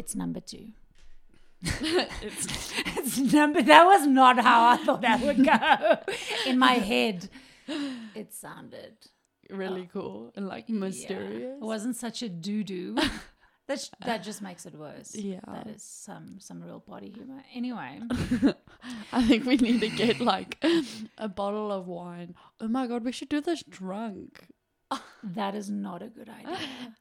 It's number two. it's It's number. That was not how I thought that would go. In my head, it sounded really uh, cool and like yeah, mysterious. It wasn't such a doo doo. That that just makes it worse. Yeah. that is some some real body humor. Anyway, I think we need to get like a bottle of wine. Oh my god, we should do this drunk. that is not a good idea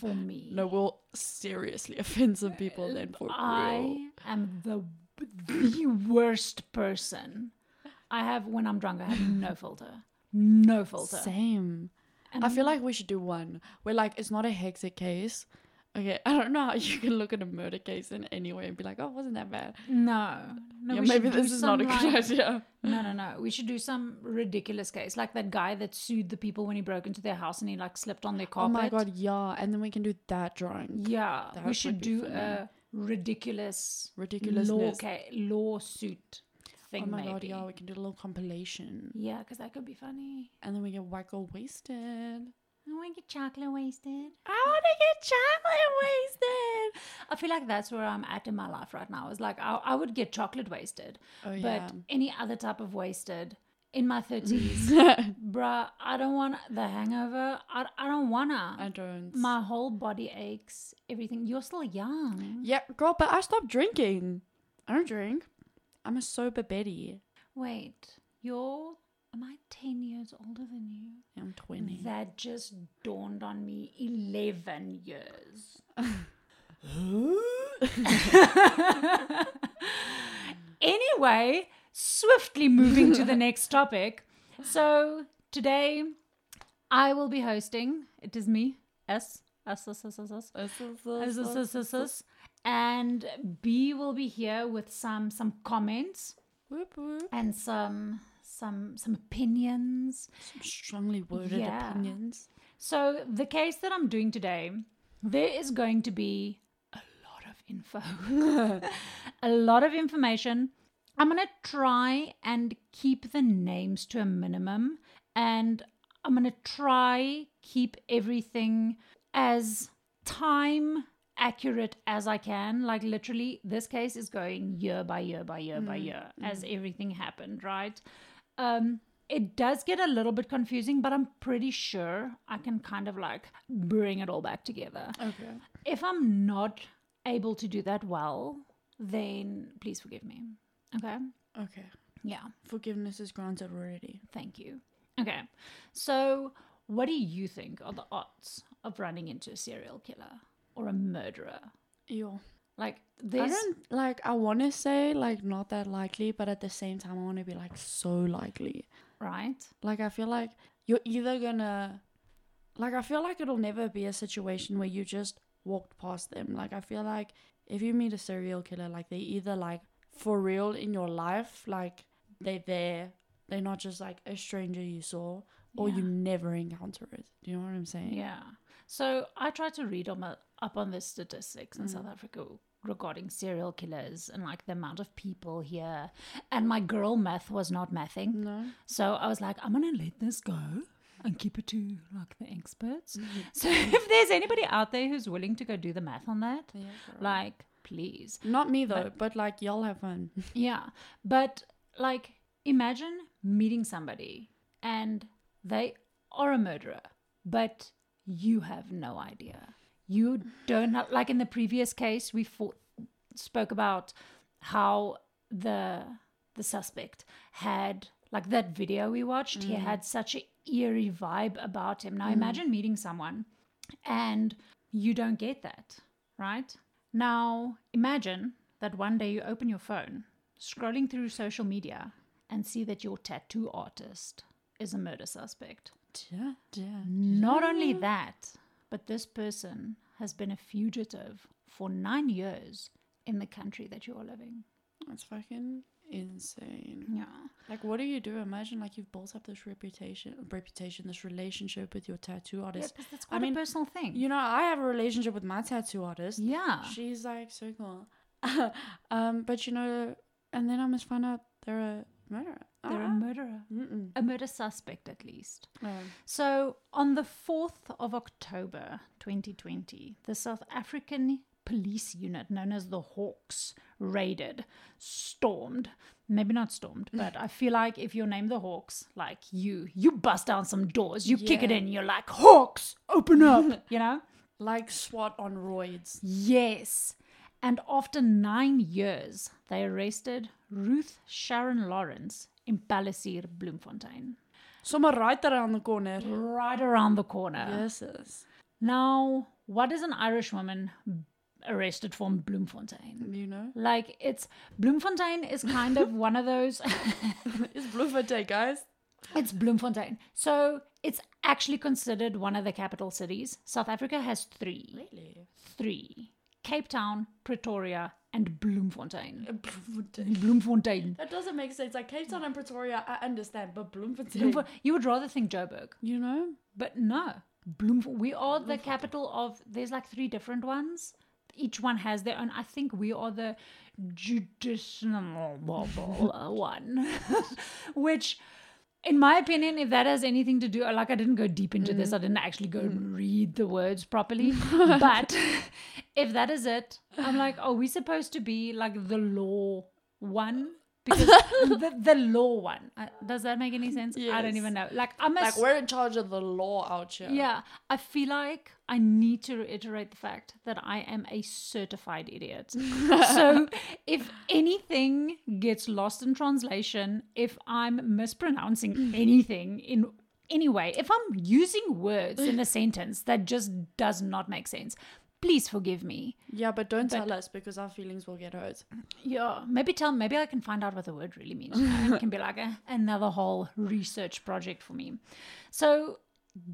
for me. No, we'll seriously offend some people then for real. I am the the worst person. I have when I'm drunk. I have no filter. No filter. Same. And I feel like we should do one where like it's not a hexer case. Okay, I don't know how you can look at a murder case in any way and be like, oh, wasn't that bad? no, no. yeah, maybe this is not a some, good like- idea. No, no, no. We should do some ridiculous case, like that guy that sued the people when he broke into their house and he like slipped on their carpet. Oh my god, yeah, and then we can do that drawing. Yeah, That we should do funny. a ridiculous ridiculous law ca- lawsuit thing. Oh my maybe. god, yeah, we can do a little compilation. Yeah, because that could be funny. And then we get wacko wasted. I want to get chocolate wasted. I want to get chocolate wasted. I feel like that's where I'm at in my life right now. Is like I, I would get chocolate wasted, Oh but any other type of wasted in my thirties, bruh, I don't want the hangover. I, I don't wanna. I don't. my whole body aches. Everything. You're still young. yeah, girl, but I stopped drinking. I don't drink. I'm a sober Betty. Wait, you're am I 10 years older than you? I'm 20. That just dawned on me 11 years. anyway, swiftly moving to the next topic. So today I will be hosting. It is me, S. And B will be here with some some comments. Whoop, whoop. And some some some opinions. Some strongly worded Yeah. opinions. So the case that I'm doing today, there is going to be a lot of info. a lot of information. I'm going to try and keep the names to a minimum and I'm going to try keep everything as time accurate as I can. Like literally this case is going year by year by year by mm, year as mm. everything happened, right? Um it does get a little bit confusing, but I'm pretty sure I can kind of like bring it all back together. Okay. If I'm not able to do that well, then please forgive me. Okay? Okay. Yeah, Forgiveness is granted already. thank you. Okay, so what do you think are the odds of running into a serial killer or a murderer? Ew. Like, I don't like. I want to say like not that likely, but at the same time, I want to be like so likely. Right? Like I feel like you're either gonna, like I feel like it'll never be a situation where you just walked past them. Like I feel like if you meet a serial killer, like they either like for real in your life, like they're there. They're not just like a stranger you saw, or Yeah. you never encounter it. Do you know what I'm saying? Yeah. So I tried to read on my, up on the statistics in Mm. South Africa regarding serial killers and like the amount of people here. And my girl math was not mathing. No. So I was like, I'm going to let this go and keep it to like the experts. Mm-hmm. So if there's anybody out there who's willing to go do the math on that, Yeah. like, please. Not me though, but, like y'all have fun. Yeah. But like, imagine meeting somebody and they are a murderer, but you have no idea. You don't have, like in the previous case, we fought, spoke about how the the suspect had like that video we watched he mm. had such a eerie vibe about him. Now mm. imagine meeting someone and you don't get that right? Now imagine that one day you open your phone scrolling through social media and see that your tattoo artist is a murder suspect. Not only that, but this person has been a fugitive for nine years in the country that you are living. That's fucking insane. Yeah. Like, what do you do? Imagine like you've built up this reputation, reputation, this relationship with your tattoo artist. Yeah, that's I quite mean, a personal thing. You know, I have a relationship with my tattoo artist. yeah. She's like so cool. um, but you know, and then I must find out they're a murderer. They're a Ah. murderer. Mm-mm. A murder suspect, at least. Um, So, on the 4th of October 2020, the South African police unit known as the Hawks raided, stormed. Maybe not stormed, but I feel like if you're named the Hawks, like you, you bust down some doors, you kick it in, you're like, Hawks, open up, you know? Like SWAT on roids. Yes. And after nine years, they arrested Ruth Sharon Lawrence in Pellissier, Bloemfontein, Somewhere right around the corner. right around the corner. Yes, yes. Now, what is an Irish woman arrested in Bloemfontein? You know? Like, it's Bloemfontein is kind of one of those. It's Bloemfontein, guys. it's Bloemfontein. So it's actually considered one of the capital cities. South Africa has three. Really? Three Cape Town, Pretoria, and Bloemfontein. Uh, Bloemfontein. Bloemfontein. That doesn't make sense. Like Cape Town and Pretoria, I understand, but Bloemfontein. Bloemfo- you would rather think Joburg, you know? but no. Bloemf- we are the capital of, there's like three different ones. Each one has their own. I think we are the judicial one, which, in my opinion, if that has anything to do, like I didn't go deep into this, mm. I didn't actually go and read the words properly. but if that is it, I'm like, are we supposed to be like the law one? Because the, the law one. Uh, does that make any sense? I don't even know. Like, I'm Like we're in charge of the law out here. yeah, I feel like I need to reiterate the fact that I am a certified idiot. so if anything gets lost in translation, if I'm mispronouncing anything in any way, if I'm using words in a sentence that just does not make sense, please forgive me. Yeah, but don't tell us because our feelings will get hurt. Yeah, maybe tell maybe I can find out what the word really means. it can be like a, another whole research project for me. So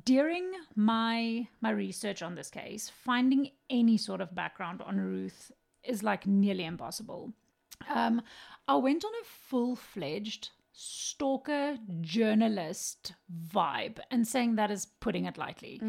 during my my research on this case, finding any sort of background on Ruth is like nearly impossible. Um, I went on a full fledged stalker journalist vibe, and saying that is putting it lightly.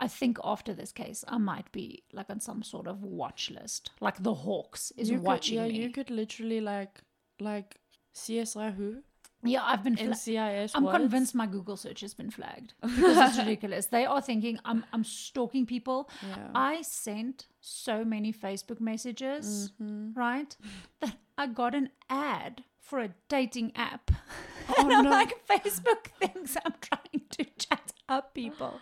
I think after this case, I might be like on some sort of watch list, like the Hawks is you watching could, yeah, me. you could literally like like CSI who Yeah, I've been. Fla- NCIS. I'm what? convinced my Google search has been flagged because it's ridiculous. They are thinking I'm I'm stalking people. Yeah. I sent so many Facebook messages, Mm-hmm. right, that I got an ad for a dating app. Oh, and I'm no. like, Facebook thinks I'm trying to chat up people.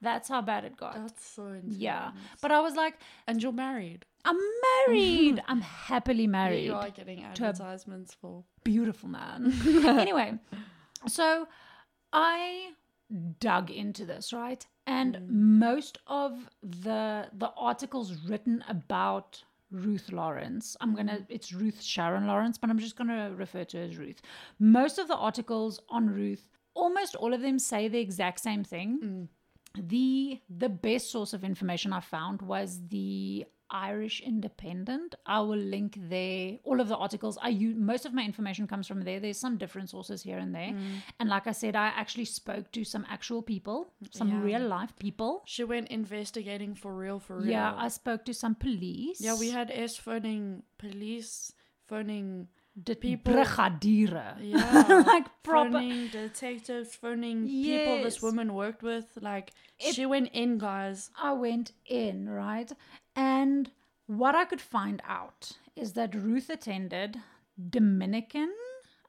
That's how bad it got. That's so intense. yeah, but I was like, And you're married. I'm married. I'm happily married. You are getting advertisements for. beautiful man. anyway, so I dug into this, right? And mm. most of the the articles written about Ruth Lawrence, I'm gonna mm. it's Ruth Sharon Lawrence, but I'm just gonna refer to her as Ruth. Most of the articles on Ruth, almost all of them say the exact same thing. Mm. The the best source of information I found was the Irish Independent. I will link there. All of the articles I use, most of my information comes from there. There's some different sources here and there. Mm. And like I said, I actually spoke to some actual people, some Yeah. real life people. She went investigating for real, for real. Yeah, I spoke to some police. yeah, we had S phoning police, phoning the people- yeah, like proper. phoning detectives, phoning people this woman worked with. Like It- she went in, guys. I went in, right? And what I could find out is that Ruth attended Dominican,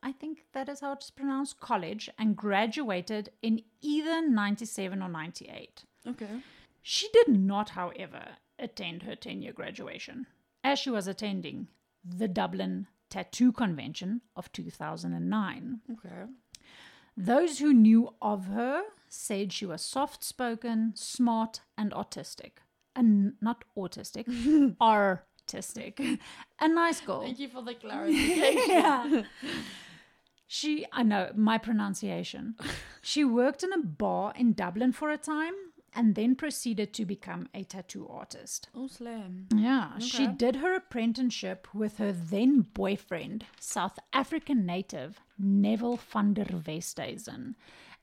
I think that is how it's pronounced, college, and graduated in either 97 or 98. Okay. She did not, however, attend her 10 year graduation, as she was attending the Dublin Tattoo Convention of 2009. Okay. Those who knew of her said she was soft spoken, smart, and autistic. And not autistic, artistic. A nice girl. Thank you for the clarification. Yeah. She, I know my pronunciation. She worked in a bar in Dublin for a time and then proceeded to become a tattoo artist. oh, slam. Yeah, she did her apprenticeship with her then boyfriend, South African native Neville van der Westhuizen.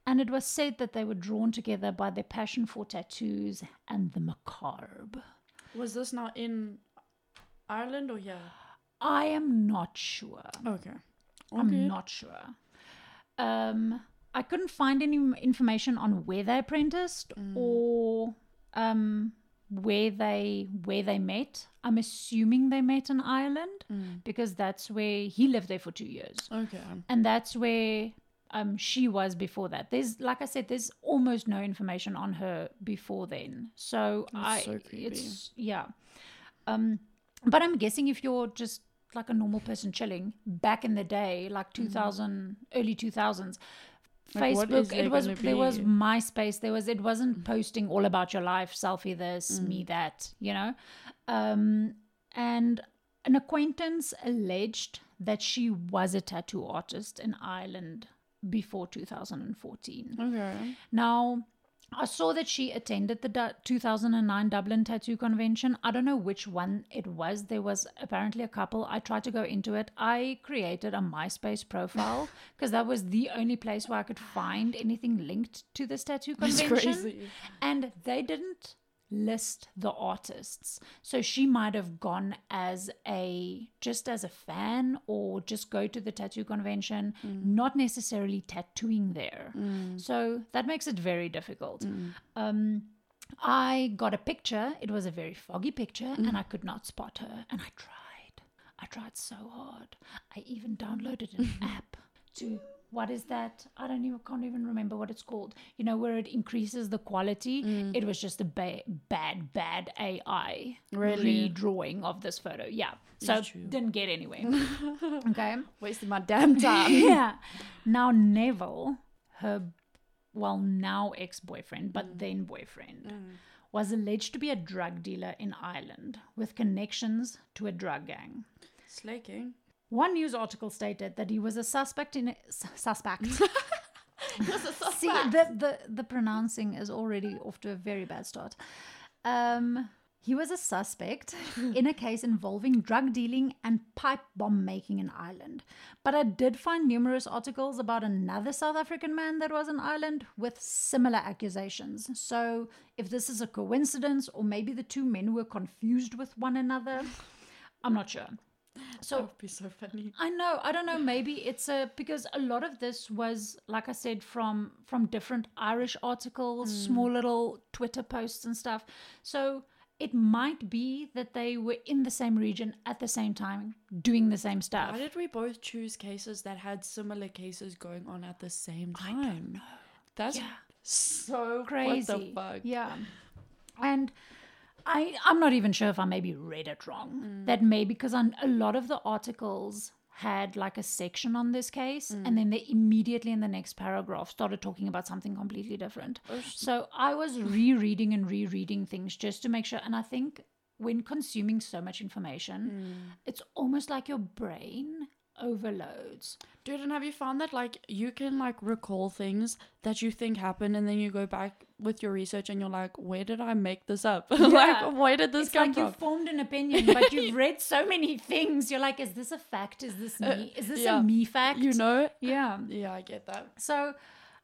And it was said that they were drawn together by their passion for tattoos and the macabre. Was this now in Ireland or yeah? I am not sure. Okay. I'm not sure. Um, I couldn't find any information on where they apprenticed or um, where they where they met. I'm assuming they met in Ireland Mm. because that's where he lived there for two years. Okay. And that's where um, she was before that. There's, like I said, there's almost no information on her before then. So That's I, so it's yeah. Um, but I'm guessing if you're just like a normal person chilling back in the day, like 2000, early 2000s. Like, Facebook, it was there was be? Mm. MySpace. There was it wasn't posting all about your life, selfie this, me that, you know. Um, and an acquaintance alleged that she was a tattoo artist in Ireland before 2014. Okay. Now, I saw that she attended the 2009 Dublin Tattoo Convention. I don't know which one it was. There was apparently a couple. I tried to go into it. I created a MySpace profile because that was the only place where I could find anything linked to this tattoo That's convention. crazy. And they didn't list the artists. So she might have gone as a just as a fan or just go to the tattoo convention, mm. not necessarily tattooing there. Mm. So that makes it very difficult. Mm. Um I got a picture. It was a very foggy picture and I could not spot her and I tried. I tried so hard. I even downloaded an app to what is that? I don't even can't even remember what it's called. You know where it increases the quality. Mm. It was just a ba- bad bad AI Really? redrawing of this photo. Yeah, so didn't get anywhere. okay. Wasting my damn time. yeah. Now Neville, her well now ex-boyfriend, but mm. then boyfriend, mm. was alleged to be a drug dealer in Ireland with connections to a drug gang. Slaking. One news article stated that he was a suspect in a, su- suspect. See, the, the the pronouncing is already off to a very bad start. Um, he was a suspect in a case involving drug dealing and pipe bomb making in Ireland. But I did find numerous articles about another South African man that was in Ireland with similar accusations. So, if this is a coincidence or maybe the two men were confused with one another, I'm not sure. So, oh, That would be so funny. I know. I don't know. Maybe it's a because a lot of this was, like I said, from from different Irish articles, mm. small little Twitter posts and stuff. So it might be that they were in the same region at the same time, doing the same stuff. Why did we both choose cases that had similar cases going on at the same time? I don't know. That's Yeah. so Crazy. What the fuck? Yeah. And I I'm not even sure if I maybe read it wrong. Mm. That maybe because on a lot of the articles had like a section on this case and mm. then they immediately in the next paragraph started talking about something completely different. Oh, so I was rereading and rereading things just to make sure and I think when consuming so much information, mm. it's almost like your brain overloads. Dude, and have you found that like you can like recall things that you think happened and then you go back with your research and you're like, where did I make this up? Yeah. like where did this it's come like from? you've formed an opinion, but you've read so many things. You're like, is this a fact? Is this me? Is this Uh, yeah. a me fact? You know? Yeah. Yeah, I get that. So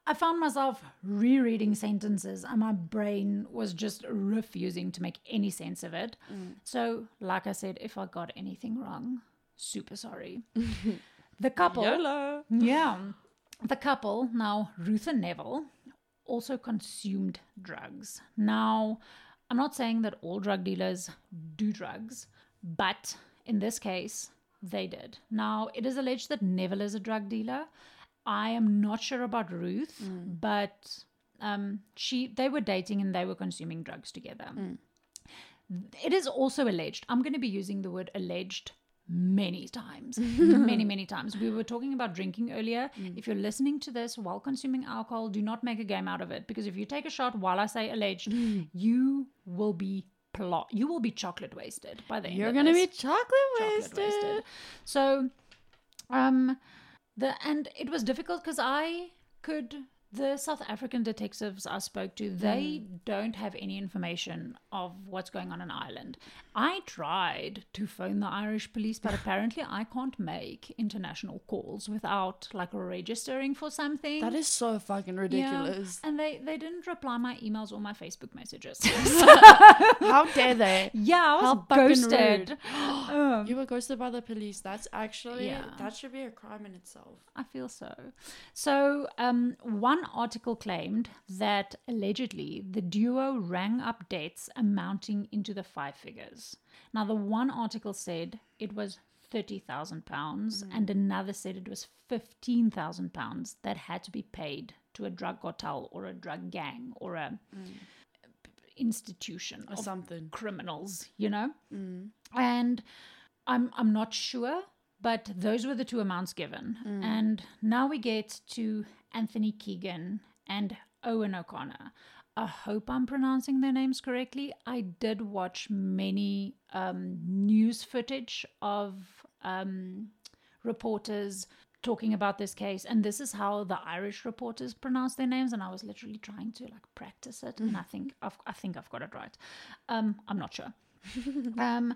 I found myself rereading sentences and my brain was just refusing to make any sense of it. Mm. So, like I said, if I got anything wrong, super sorry. the couple. YOLO. Yeah. The couple, now Ruth and Neville, also consumed drugs. Now, I'm not saying that all drug dealers do drugs, but in this case, they did. Now, it is alleged that Neville is a drug dealer. I am not sure about Ruth, but um, she they were dating and they were consuming drugs together. It is also alleged. I'm going to be using the word alleged many times. many, many times. We were talking about drinking earlier. If you're listening to this while consuming alcohol, do not make a game out of it because if you take a shot while I say alleged, you will be plot you will be chocolate wasted by the end You're of gonna this be chocolate chocolate wasted. So, um, the and it was difficult because I could. The South African detectives I spoke to, they don't have any information of what's going on in Ireland. I tried to phone the Irish police, but apparently I can't make international calls without like registering for something. That is so fucking ridiculous. Yeah. And they they didn't reply my emails or my Facebook messages. How dare they? Yeah, I was How ghosted. know. You were ghosted by the police. That's actually Yeah. that should be a crime in itself. I feel so. So, um, one article claimed that allegedly the duo rang up debts amounting into the five figures. Now, the one article said it was thirty thousand pounds, and another said it was fifteen thousand pounds that had to be paid to a drug cartel or a drug gang or a institution Or something. criminals, you know? Mm. And I'm I'm not sure, but those were the two amounts given. And now we get to Anthony Keegan and Eoin O'Connor. I hope I'm pronouncing their names correctly. I did watch many um, news footage of um, reporters talking about this case, and this is how the Irish reporters pronounce their names. And I was literally trying to like practice it, and I think I've, I think I've got it right. Um, I'm not sure. um,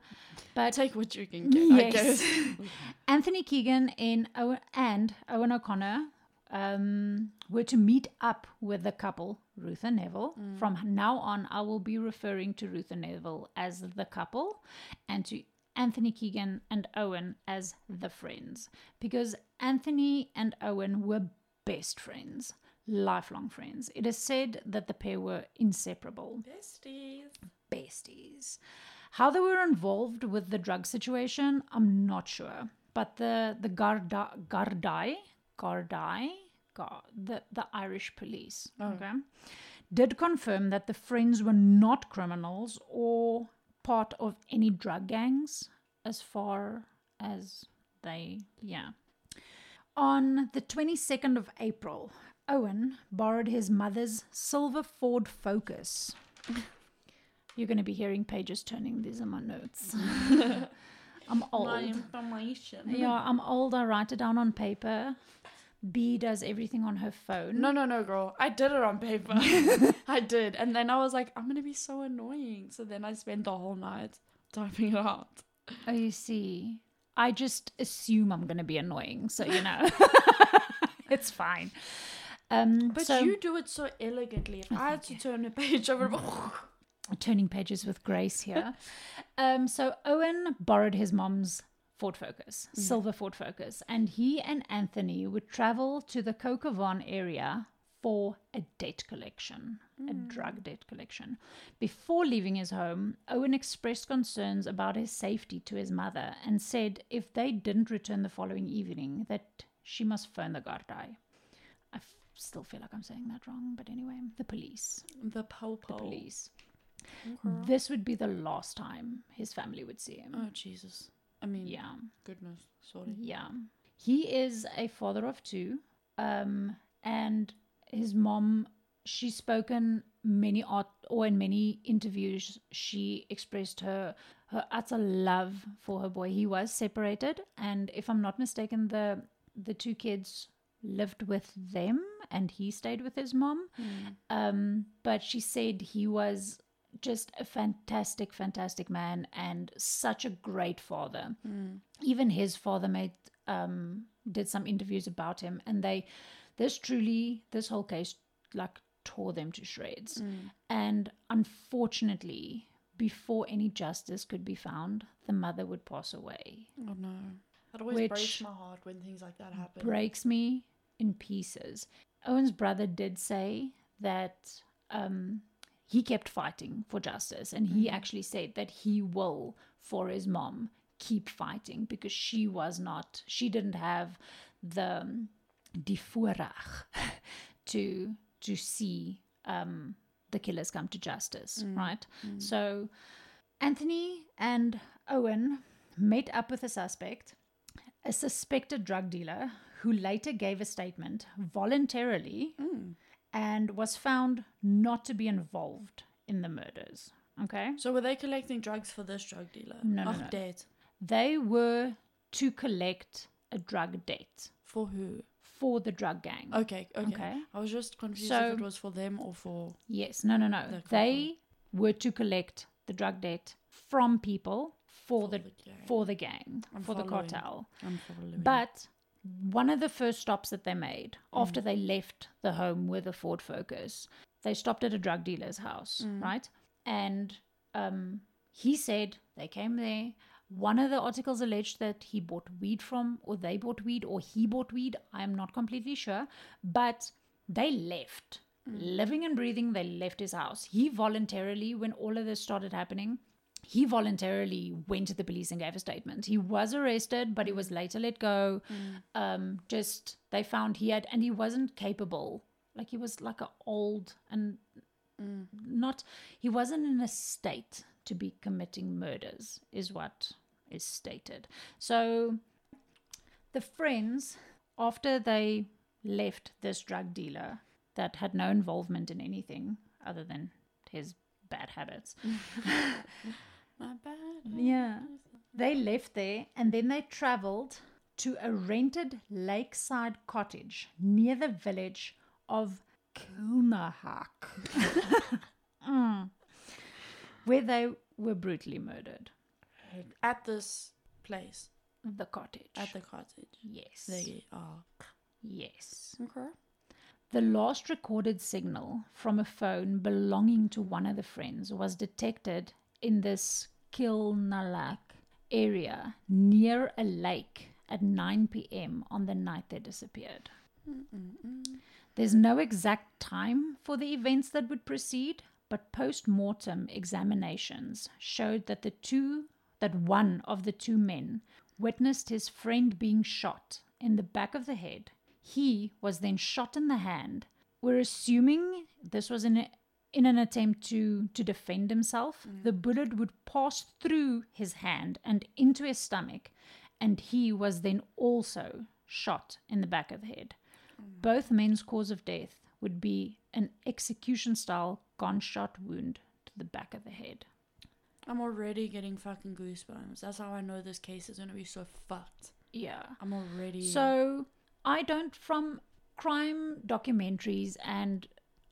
but Take what you can get. I Yes. guess. Anthony Keegan in Eoin, and Eoin O'Connor um, were to meet up with the couple, Ruth and Neville. From now on, I will be referring to Ruth and Neville as the couple and to Anthony Keegan and Eoin as the friends because Anthony and Eoin were best friends, lifelong friends. It is said that the pair were inseparable Besties. besties. How they were involved with the drug situation, I'm not sure. But the the Garda Gardai Gardai Gar, the the Irish police, oh. okay, did confirm that the friends were not criminals or part of any drug gangs, as far as they yeah. On the 22nd of April, Eoin borrowed his mother's silver Ford Focus. You're going to be hearing pages turning. These are my notes. I'm old. My information. Yeah, I'm old. I write it down on paper. B does everything on her phone. No, no, no, girl. I did it on paper. I did. And then I was like, I'm going to be so annoying. So then I spent the whole night typing it out. Oh, you see. I just assume I'm going to be annoying, so you know. it's fine. Um, But so, you do it so elegantly. If I had to turn a page over, turning pages with grace here. um, so Eoin borrowed his mom's Ford Focus, silver Ford Focus, and he and Anthony would travel to the Kokavon area for a debt collection, a drug debt collection. Before leaving his home, Eoin expressed concerns about his safety to his mother and said if they didn't return the following evening, that she must phone the Gardai. I f- still feel like I'm saying that wrong, but anyway, the police the popo. the police. This would be the last time his family would see him. Oh, Jesus. I mean, Yeah, goodness. Sorry. yeah. He is a father of two, um, and his mom. She's spoken many art or in many interviews. She expressed her her utter love for her boy. He was separated, and if I'm not mistaken, the the two kids lived with them, and he stayed with his mom. Um, but she said he was just a fantastic, fantastic man and such a great father. Even his father made um, did some interviews about him, and they this truly this whole case like tore them to shreds. And unfortunately, before any justice could be found, the mother would pass away. Oh, no. That always Which- breaks my heart when things like that happen. breaks me in pieces. Eoin's brother did say that um, he kept fighting for justice, and he actually said that he will, for his mom, keep fighting because she was not, she didn't have the um, die voorrag to to see um, the killers come to justice, right? So Anthony and Eoin met up with a suspect, a suspected drug dealer who later gave a statement voluntarily and was found not to be involved in the murders. Okay? So were they collecting drugs for this drug dealer? No, no, no. dead. They were to collect a drug debt For who? for the drug gang. Okay, okay. Okay. I was just confused So- if it was for them or for. Yes, no, no, no. The They were to collect the drug debt from people for, the, the gang. for the gang, I'm for the cartel. Following. But one of the first stops that they made Mm. after they left the home with a Ford Focus, they stopped at a drug dealer's house, Mm. right? And um, he said they came there One of the articles alleged that he bought weed from, or they bought weed, or he bought weed. I'm not completely sure. But they left. Living and breathing, they left his house. He voluntarily, when all of this started happening, he voluntarily went to the police and gave a statement. He was arrested, but he was later let go. Um, just they found he had, and he wasn't capable. Like he was like a old and not. He wasn't in a state to be committing murders, is what is stated. So the friends, after they left this drug dealer that had no involvement in anything other than his bad habits. My bad. Yeah. They left there and then they traveled to a rented lakeside cottage near the village of Kilnaleck, Mm. where they were brutally murdered. At this place, The cottage. at the cottage. yes. They are. yes. Okay. The last recorded signal from a phone belonging to one of the friends was detected in this Kilnaleck area near a lake at 9 p.m. on the night they disappeared. There's no exact time for the events that would precede, but post mortem examinations showed that the two that one of the two men witnessed his friend being shot in the back of the head. He was then shot in the hand. We're assuming this was in a, in an attempt to to defend himself. Mm. The bullet would pass through his hand and into his stomach, and he was then also shot in the back of the head. Mm. Both men's cause of death would be an execution style gunshot wound to the back of the head. I'm already getting fucking goosebumps. That's how I know this case is gonna be so fucked. Yeah. I'm already. So I don't from crime documentaries and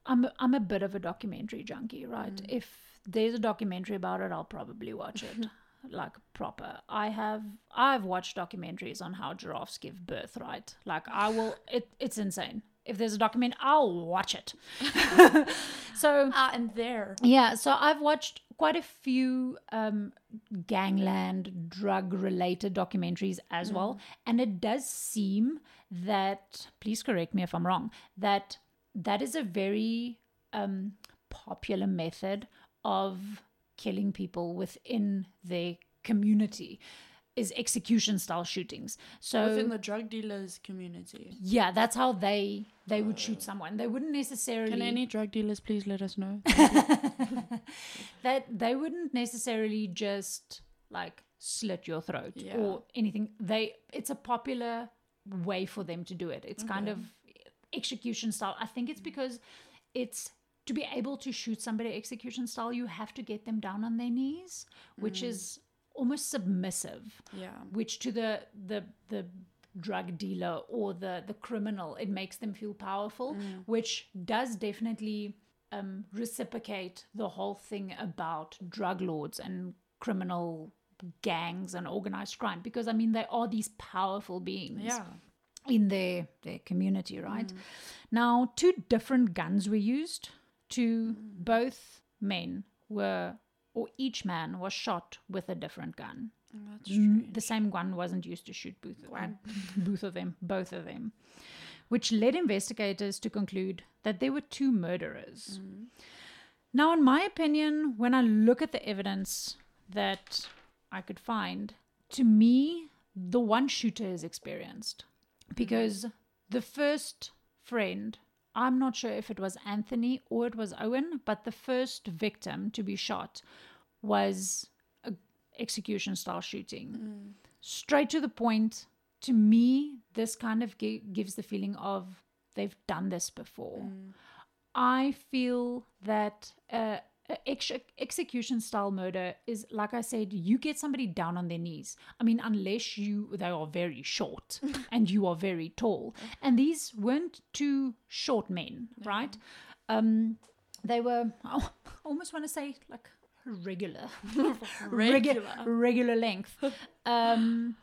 I'm I'm a bit of a documentary junkie, right? If there's a documentary about it, I'll probably watch it. like proper. I have I've watched documentaries on how giraffes give birth, right? Like I will it it's insane. If there's a document, I'll watch it. so ah, and there. yeah, so I've watched quite a few um, gangland drug related documentaries as well. And it does seem that, please correct me if I'm wrong, that that is a very um, popular method of killing people within their community is execution style shootings. So Within the drug dealers community. yeah, that's how they they would shoot someone. They wouldn't necessarily Can any drug dealers please let us know? that they wouldn't necessarily just like slit your throat Yeah. or anything they it's a popular way for them to do it it's kind of execution style. I think it's mm-hmm. because it's to be able to shoot somebody execution style you have to get them down on their knees which mm-hmm. is almost submissive yeah. which to the the the drug dealer or the the criminal it makes them feel powerful mm. which does definitely um reciprocate the whole thing about drug lords and criminal gangs and organized crime because i mean they are these powerful beings. Yeah. In their their community right? Mm. Now two different guns were used to mm. both men were or each man was shot with a different gun. Oh, that's Mm, the same gun wasn't used to shoot both of them, both of them, both of them, which led investigators to conclude that there were two murderers. Mm. Now, in my opinion, when I look at the evidence that I could find, to me, the one shooter is experienced because the first friend. I'm not sure if it was Anthony or it was Eoin, but the first victim to be shot was a execution style shooting. Straight to the point. To me, this kind of gi- gives the feeling of they've done this before. I feel that uh, ex- execution style murder is like I said, you get somebody down on their knees. I mean, unless you they are very short and you are very tall, and these weren't two short men, right? Um, they were I almost want to say like regular, Regular. regular length. Um,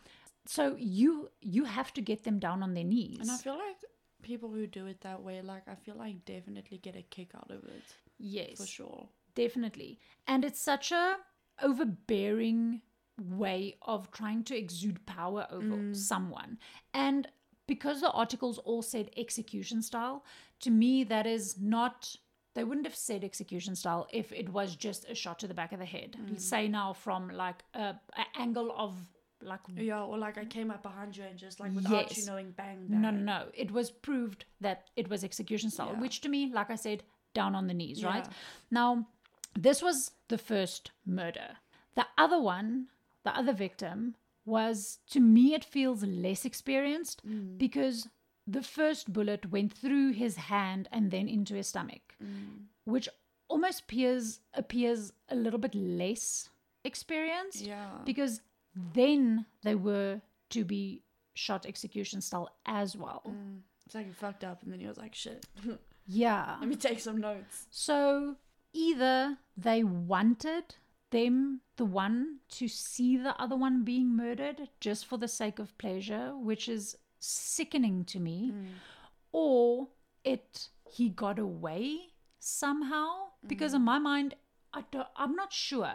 so you you have to get them down on their knees. And I feel like people who do it that way, like I feel like definitely get a kick out of it yes, for sure. Definitely. And it's such a overbearing way of trying to exude power over mm. someone. And because the articles all said execution style, to me, that is not. They wouldn't have said execution style if it was just a shot to the back of the head. Mm. Say now from like a, a angle of like Yeah, or like I came up behind you and just like without you knowing, bang, bang. no, no, no. It was proved that it was execution style, Yeah. which to me, like I said, down on the knees, right? Now, this was the first murder. The other one, the other victim, was to me, it feels less experienced Mm. because the first bullet went through his hand and then into his stomach, Mm. which almost appears appears a little bit less experienced Yeah. because then they were to be shot execution style as well. Mm. It's like he fucked up and then he was like, shit, Yeah. let me take some notes. So either they wanted them, the one, to see the other one being murdered just for the sake of pleasure, which is sickening to me, mm. or it he got away somehow. Because in mm. my mind, I don't, I'm not sure.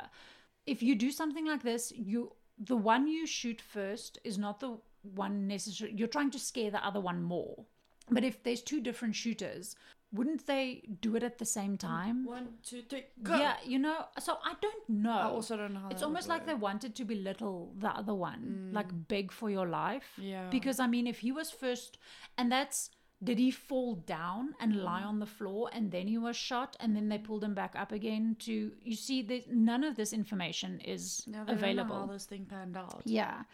If you do something like this, you the one you shoot first is not the one necessary. You're trying to scare the other one more. But if there's two different shooters, wouldn't they do it at the same time? One, two, three, go. Yeah, you know. So I don't know. I also don't know how it's almost like they wanted to belittle the other one, mm. like beg for your life. Yeah. Because I mean, if he was first, and that's did he fall down and mm. lie on the floor and then he was shot and then they pulled him back up again to you see there's none of this information is they available Don't know how this thing panned out. yeah.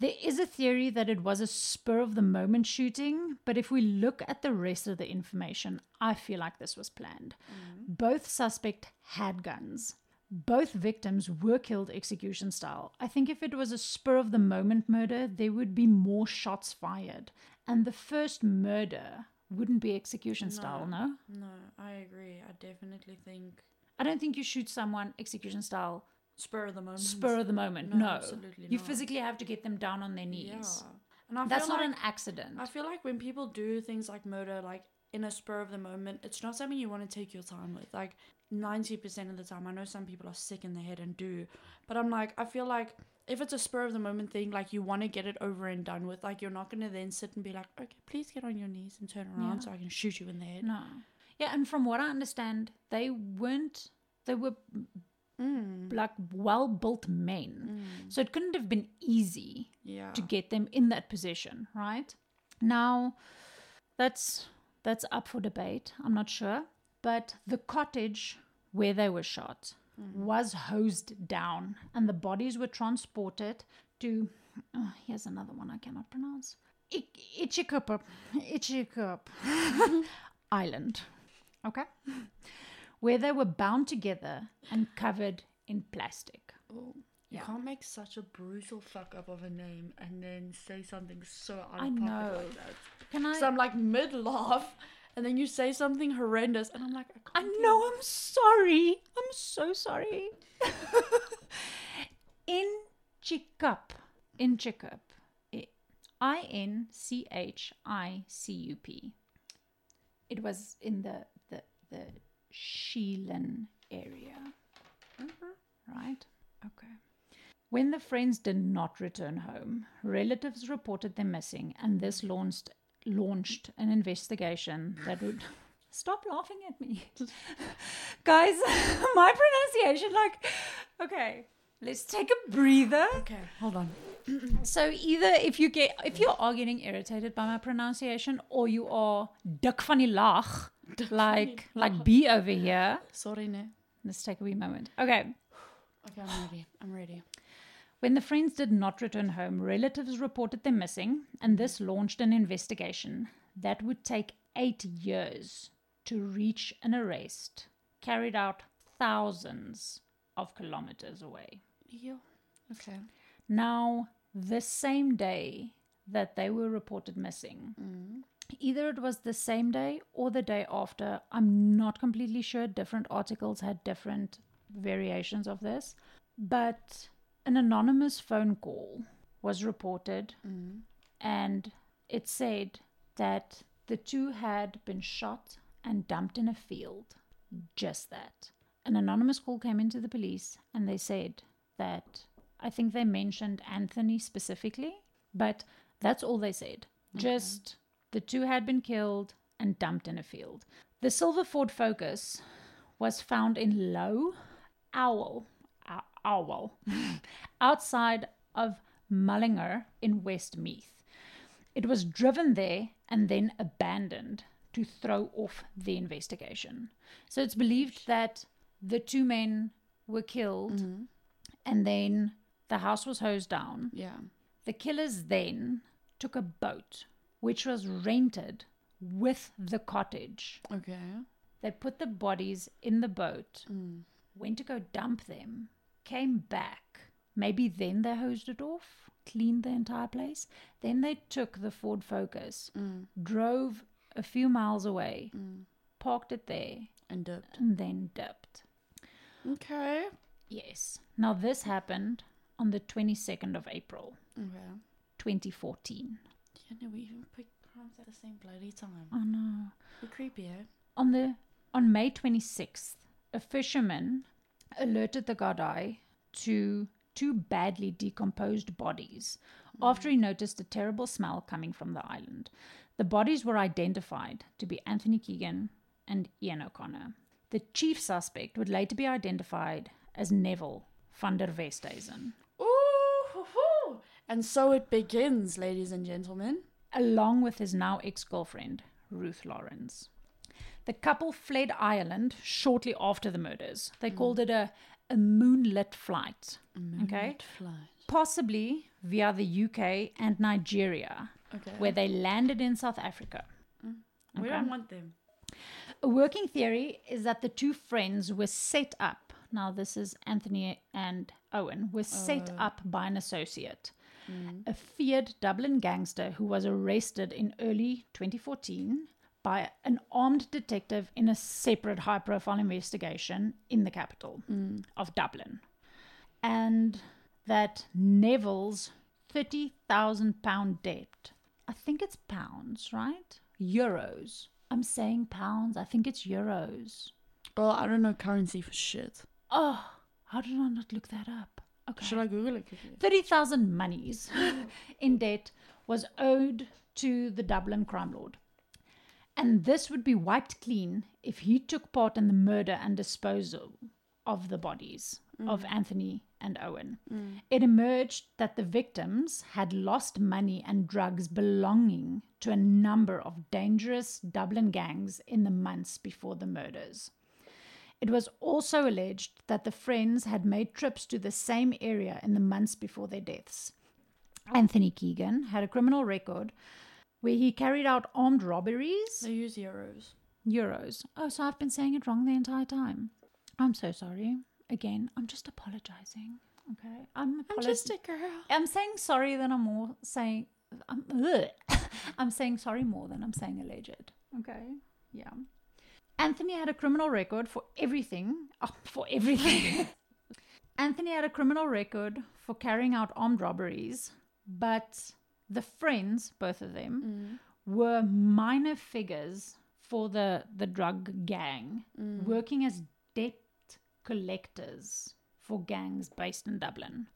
There is a theory that it was a spur of the moment shooting, but if we look at the rest of the information, I feel like this was planned. Mm. Both suspect had guns. Both victims were killed execution style. I think if it was a spur of the moment murder, there would be more shots fired. And the first murder wouldn't be execution style, no? No, I agree. I definitely think I don't think you shoot someone execution style spur of the moment. spur of the moment. No, No. absolutely You not. physically have to get them down on their knees. Yeah. And I That's feel not like, an accident. I feel like when people do things like murder, like in a spur of the moment, it's not something you want to take your time with. Like ninety percent of the time, I know some people are sick in the head and do, but I'm like, I feel like if it's a spur of the moment thing, like you want to get it over and done with, like you're not gonna then sit and be like, okay, please get on your knees and turn around Yeah. so I can shoot you in the head. No. Yeah, and from what I understand, they weren't. They were Mm. like well built men, so it couldn't have been easy Yeah. to get them in that position, right? Now, that's that's up for debate. I'm not sure, but the cottage where they were shot was hosed down, and the bodies were transported to. Oh, here's another one I cannot pronounce. Ik- Ichikup, Ichikup Island. Okay, where they were bound together and covered in plastic. Oh, you Yeah. can't make such a brutal fuck up of a name and then say something so I know. like that. Can I? So I'm like mid laugh, and then you say something horrendous, and I'm like, I, I know, I'm sorry. I'm so sorry. in Chikup, in Chikup, I N C H I C U P. It was in the the the Sheelin area, mm-hmm. right? Okay. When the friends did not return home, relatives reported them missing, and this launched launched an investigation that would stop laughing at me, guys. my pronunciation, like, okay, let's take a breather. Okay, hold on. So either if you get if you are getting irritated by my pronunciation, or you are dik van die lag, like like B over here. Sorry. Let's take a wee moment. Okay. Okay, I'm ready. I'm ready. When the friends did not return home, relatives reported them missing, and this launched an investigation that would take eight years to reach an arrest carried out thousands of kilometers away. Yeah. Okay. Now, the same day that they were reported missing, mm. Either it was the same day or the day after, I'm not completely sure. Different articles had different variations of this, but an anonymous phone call was reported mm. and it said that the two had been shot and dumped in a field. Just that. An anonymous call came into the police and they said that I think they mentioned Anthony specifically, but that's all they said. Just the two had been killed and dumped in a field. The silver Ford Focus was found in Lough Owel, Ow- Owl outside of Mullingar in Westmeath. It was driven there and then abandoned to throw off the investigation. So it's believed that the two men were killed mm-hmm. and then the house was hosed down. Yeah. The killers then took a boat, which was rented with the cottage. Okay. They put the bodies in the boat, Mm. went to go dump them, came back. Maybe then they hosed it off, cleaned the entire place. Then they took the Ford Focus, Mm. drove a few miles away, Mm. parked it there, And dipped. and then dipped. Okay. Yes. Now, this happened on the 22nd of April, Okay. 2014. Yeah, no, we even picked crimes at the same bloody time. Oh no. You're creepy, eh? On the on May 26th, a fisherman alerted the Gardai to two badly decomposed bodies after he noticed a terrible smell coming from the island. The bodies were identified to be Anthony Keegan and Ian O'Connor. The chief suspect would later be identified as Neville van der Westhuizen, Ooh, hoo, hoo. And so it begins, ladies and gentlemen. along with his now ex-girlfriend, Ruth Lawrence. The couple fled Ireland shortly after the murders. They mm. called it a, a moonlit flight, okay? Flight. Possibly via the UK and Nigeria, Okay. where they landed in South Africa. Mm. We don't want them. A working theory is that the two friends were set up. Now, this is Anthony and Eoin, were set oh. up by an associate, Mm. a feared Dublin gangster who was arrested in early 2014 by an armed detective in a separate high profile investigation in the capital mm. of Dublin. And that Neville's £30,000 debt, I think it's pounds, right? Euros. I'm saying pounds. I think it's euros. Well, I don't know currency for shit. Oh, how did I not look that up? Okay. Should I Google it quickly? 30,000 monies in debt was owed to the Dublin crime lord. And this would be wiped clean if he took part in the murder and disposal of the bodies of mm. Anthony and Eoin. Mm. It emerged that the victims had lost money and drugs belonging to a number of dangerous Dublin gangs in the months before the murders. It was also alleged that the friends had made trips to the same area in the months before their deaths. Anthony Keegan had a criminal record where he carried out armed robberies. They use euros. Euros. Oh, so I've been saying it wrong the entire time. I'm so sorry. Again, I'm just apologizing. Okay, I'm I'm just a girl. I'm saying sorry than I'm more saying. I'm. I'm saying sorry more than I'm saying alleged. Okay. Yeah. Anthony had a criminal record for everything. Oh, for everything. Anthony had a criminal record for carrying out armed robberies, but the friends, both of them, mm. were minor figures for the, the drug gang, mm. working as debt collectors for gangs based in Dublin.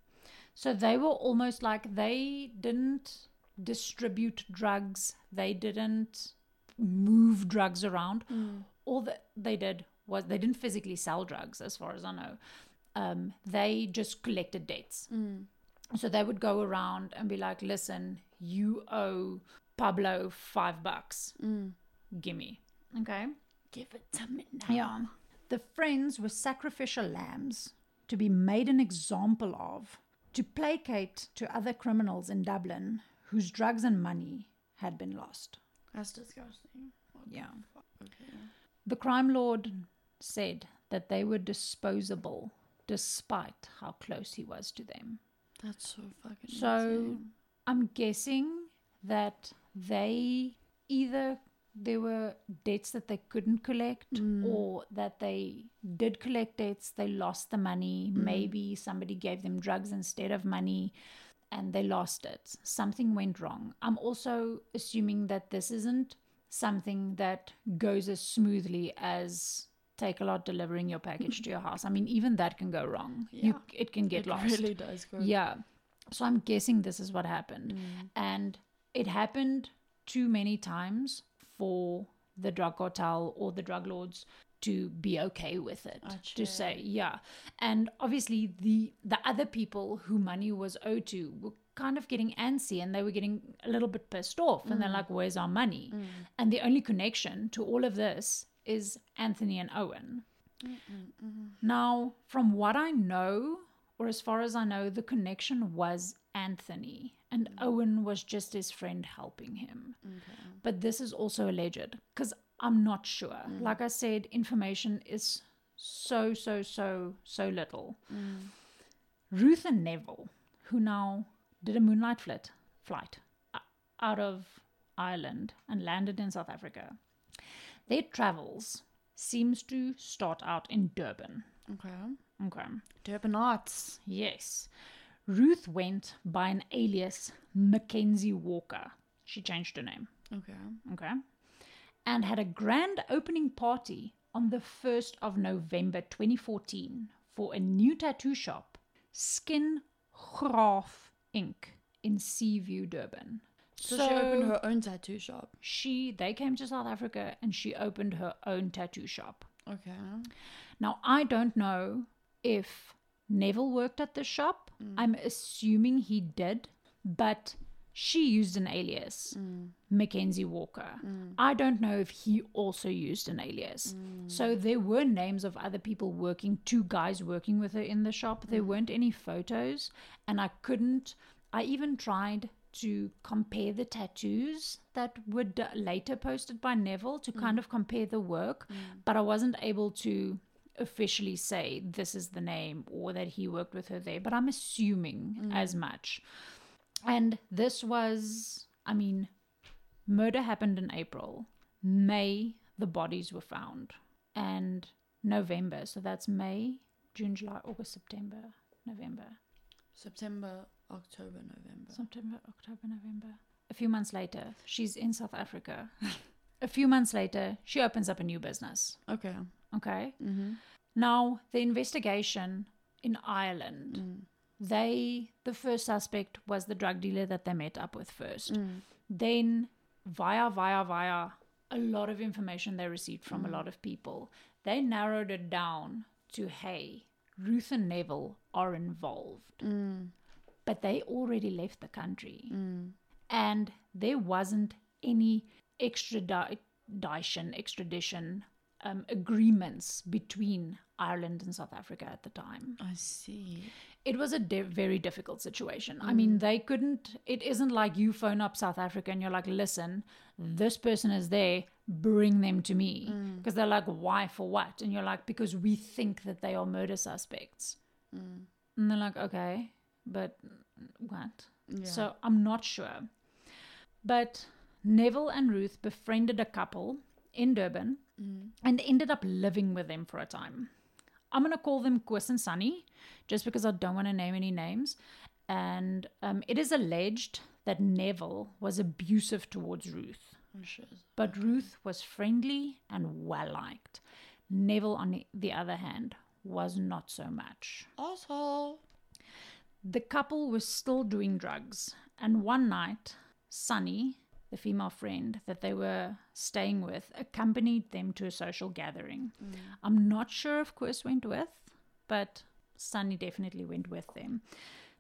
So they were almost like they didn't distribute drugs, they didn't move drugs around. Mm. All that they did was they didn't physically sell drugs, as far as I know. Um, they just collected debts. So they would go around and be like, listen, you owe Pablo five bucks. Gimme. Okay. Give it to me now. Yeah. The friends were sacrificial lambs to be made an example of to placate to other criminals in Dublin whose drugs and money had been lost. That's disgusting. What Yeah. Okay. The crime lord said that they were disposable despite how close he was to them. That's so fucking So insane. I'm guessing that they either there were debts that they couldn't collect mm. or that they did collect debts, they lost the money, mm-hmm. maybe somebody gave them drugs instead of money and they lost it. Something went wrong. I'm also assuming that this isn't something that goes as smoothly as Takealot delivering your package to your house. I mean, even that can go wrong. You, Yeah. it can get it lost. really does go. Yeah. So I'm guessing this is what happened. Mm. And it happened too many times for the drug cartel or the drug lords to be okay with it. To say, yeah. And obviously the the other people who money was owed to were kind of getting antsy and they were getting a little bit pissed off and they're mm. like, Where's our money? Mm. And the only connection to all of this is Anthony and Eoin. Now, from what I know, or as far as I know, the connection was Anthony, and mm. Eoin was just his friend helping him. But this is also alleged because I'm not sure. Like I said, information is so, so, so, so little. Ruth and Neville, who now did a moonlight flit, flight out of Ireland and landed in South Africa, their travels seems to start out in Durban. Okay. Okay. Durban Arts. Yes. Ruth went by an alias Mackenzie Walker. She changed her name. Okay. Okay. And had a grand opening party on the 1st of November 2014 for a new tattoo shop, Skin Graaf Inc. in Seaview, Durban. So, she opened her own tattoo shop. she they came to South Africa and she opened her own tattoo shop. Okay. Now, I don't know if Neville worked at the shop. Mm. I'm assuming he did, but she used an alias, mm. Mackenzie Walker. Mm. I don't know if he also used an alias. Mm. So there were names of other people working, two guys working with her in the shop. There weren't any photos, and I couldn't. I even tried to compare the tattoos that were d- later posted by Neville to kind of compare the work, but I wasn't able to officially say this is the name or that he worked with her there, but I'm assuming as much. And this was, I mean, murder happened in April. May, the bodies were found. And November, so that's May, June, July, August, September, November. September, October, November. September, October, November. A few months later, she's in South Africa. a few months later, she opens up a new business. Okay. Okay. Mm-hmm. Now, the investigation in Ireland, Mm. They, the first suspect was the drug dealer that they met up with first. Mm. Then, via, via, via, a lot of information they received from a lot of people, they narrowed it down to hey, Ruth and Neville are involved. Mm. But they already left the country. Mm. And there wasn't any extradition, extradition um, agreements between Ireland and South Africa at the time. I see. It was a very difficult situation. I mean, mm. they couldn't, it isn't like you phone up South Africa and you're like, listen, this person is there, bring them to me. Mm. Because they're like, why, for what? And you're like, because we think that they are murder suspects. Mm. And they're like, okay, but what? Yeah. So I'm not sure. But Neville and Ruth befriended a couple in Durban Mm. and ended up living with them for a time. I'm going to call them Chris and Sunny just because I don't want to name any names. And um, it is alleged that Neville was abusive towards Ruth, Oh, but Ruth was friendly and well liked. Neville, on the- the other hand, was not so much. Asshole. The couple was still doing drugs, and one night, Sunny, the female friend that they were staying with, accompanied them to a social gathering. Mm. I'm not sure if Chris went with, but Sunny definitely went with them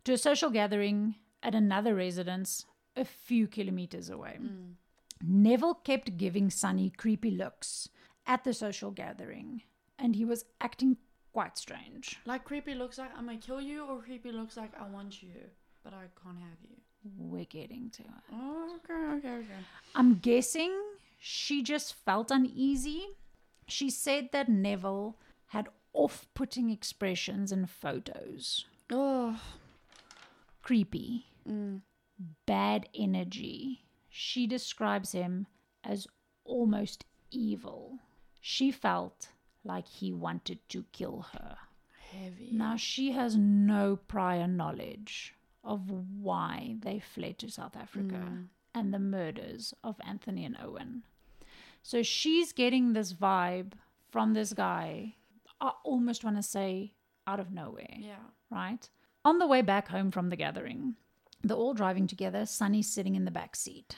to a social gathering at another residence a few kilometers away. Mm. Neville kept giving Sunny creepy looks at the social gathering, and he was acting quite strange. Like creepy looks like I'm gonna kill you, or creepy looks like I want you, but I can't have you. We're getting to it. Oh, okay, okay, okay. I'm guessing she just felt uneasy. She said that Neville had off putting expressions in photos. Oh. Creepy, Mm. bad energy. She describes him as almost evil. She felt like he wanted to kill her. Heavy. Now, she has no prior knowledge of why they fled to South Africa hmm. and the murders of Anthony and Eoin. So she's getting this vibe from this guy. I almost want to say out of nowhere, Yeah. right? On the way back home from the gathering, they're all driving together. Sunny's sitting in the back seat.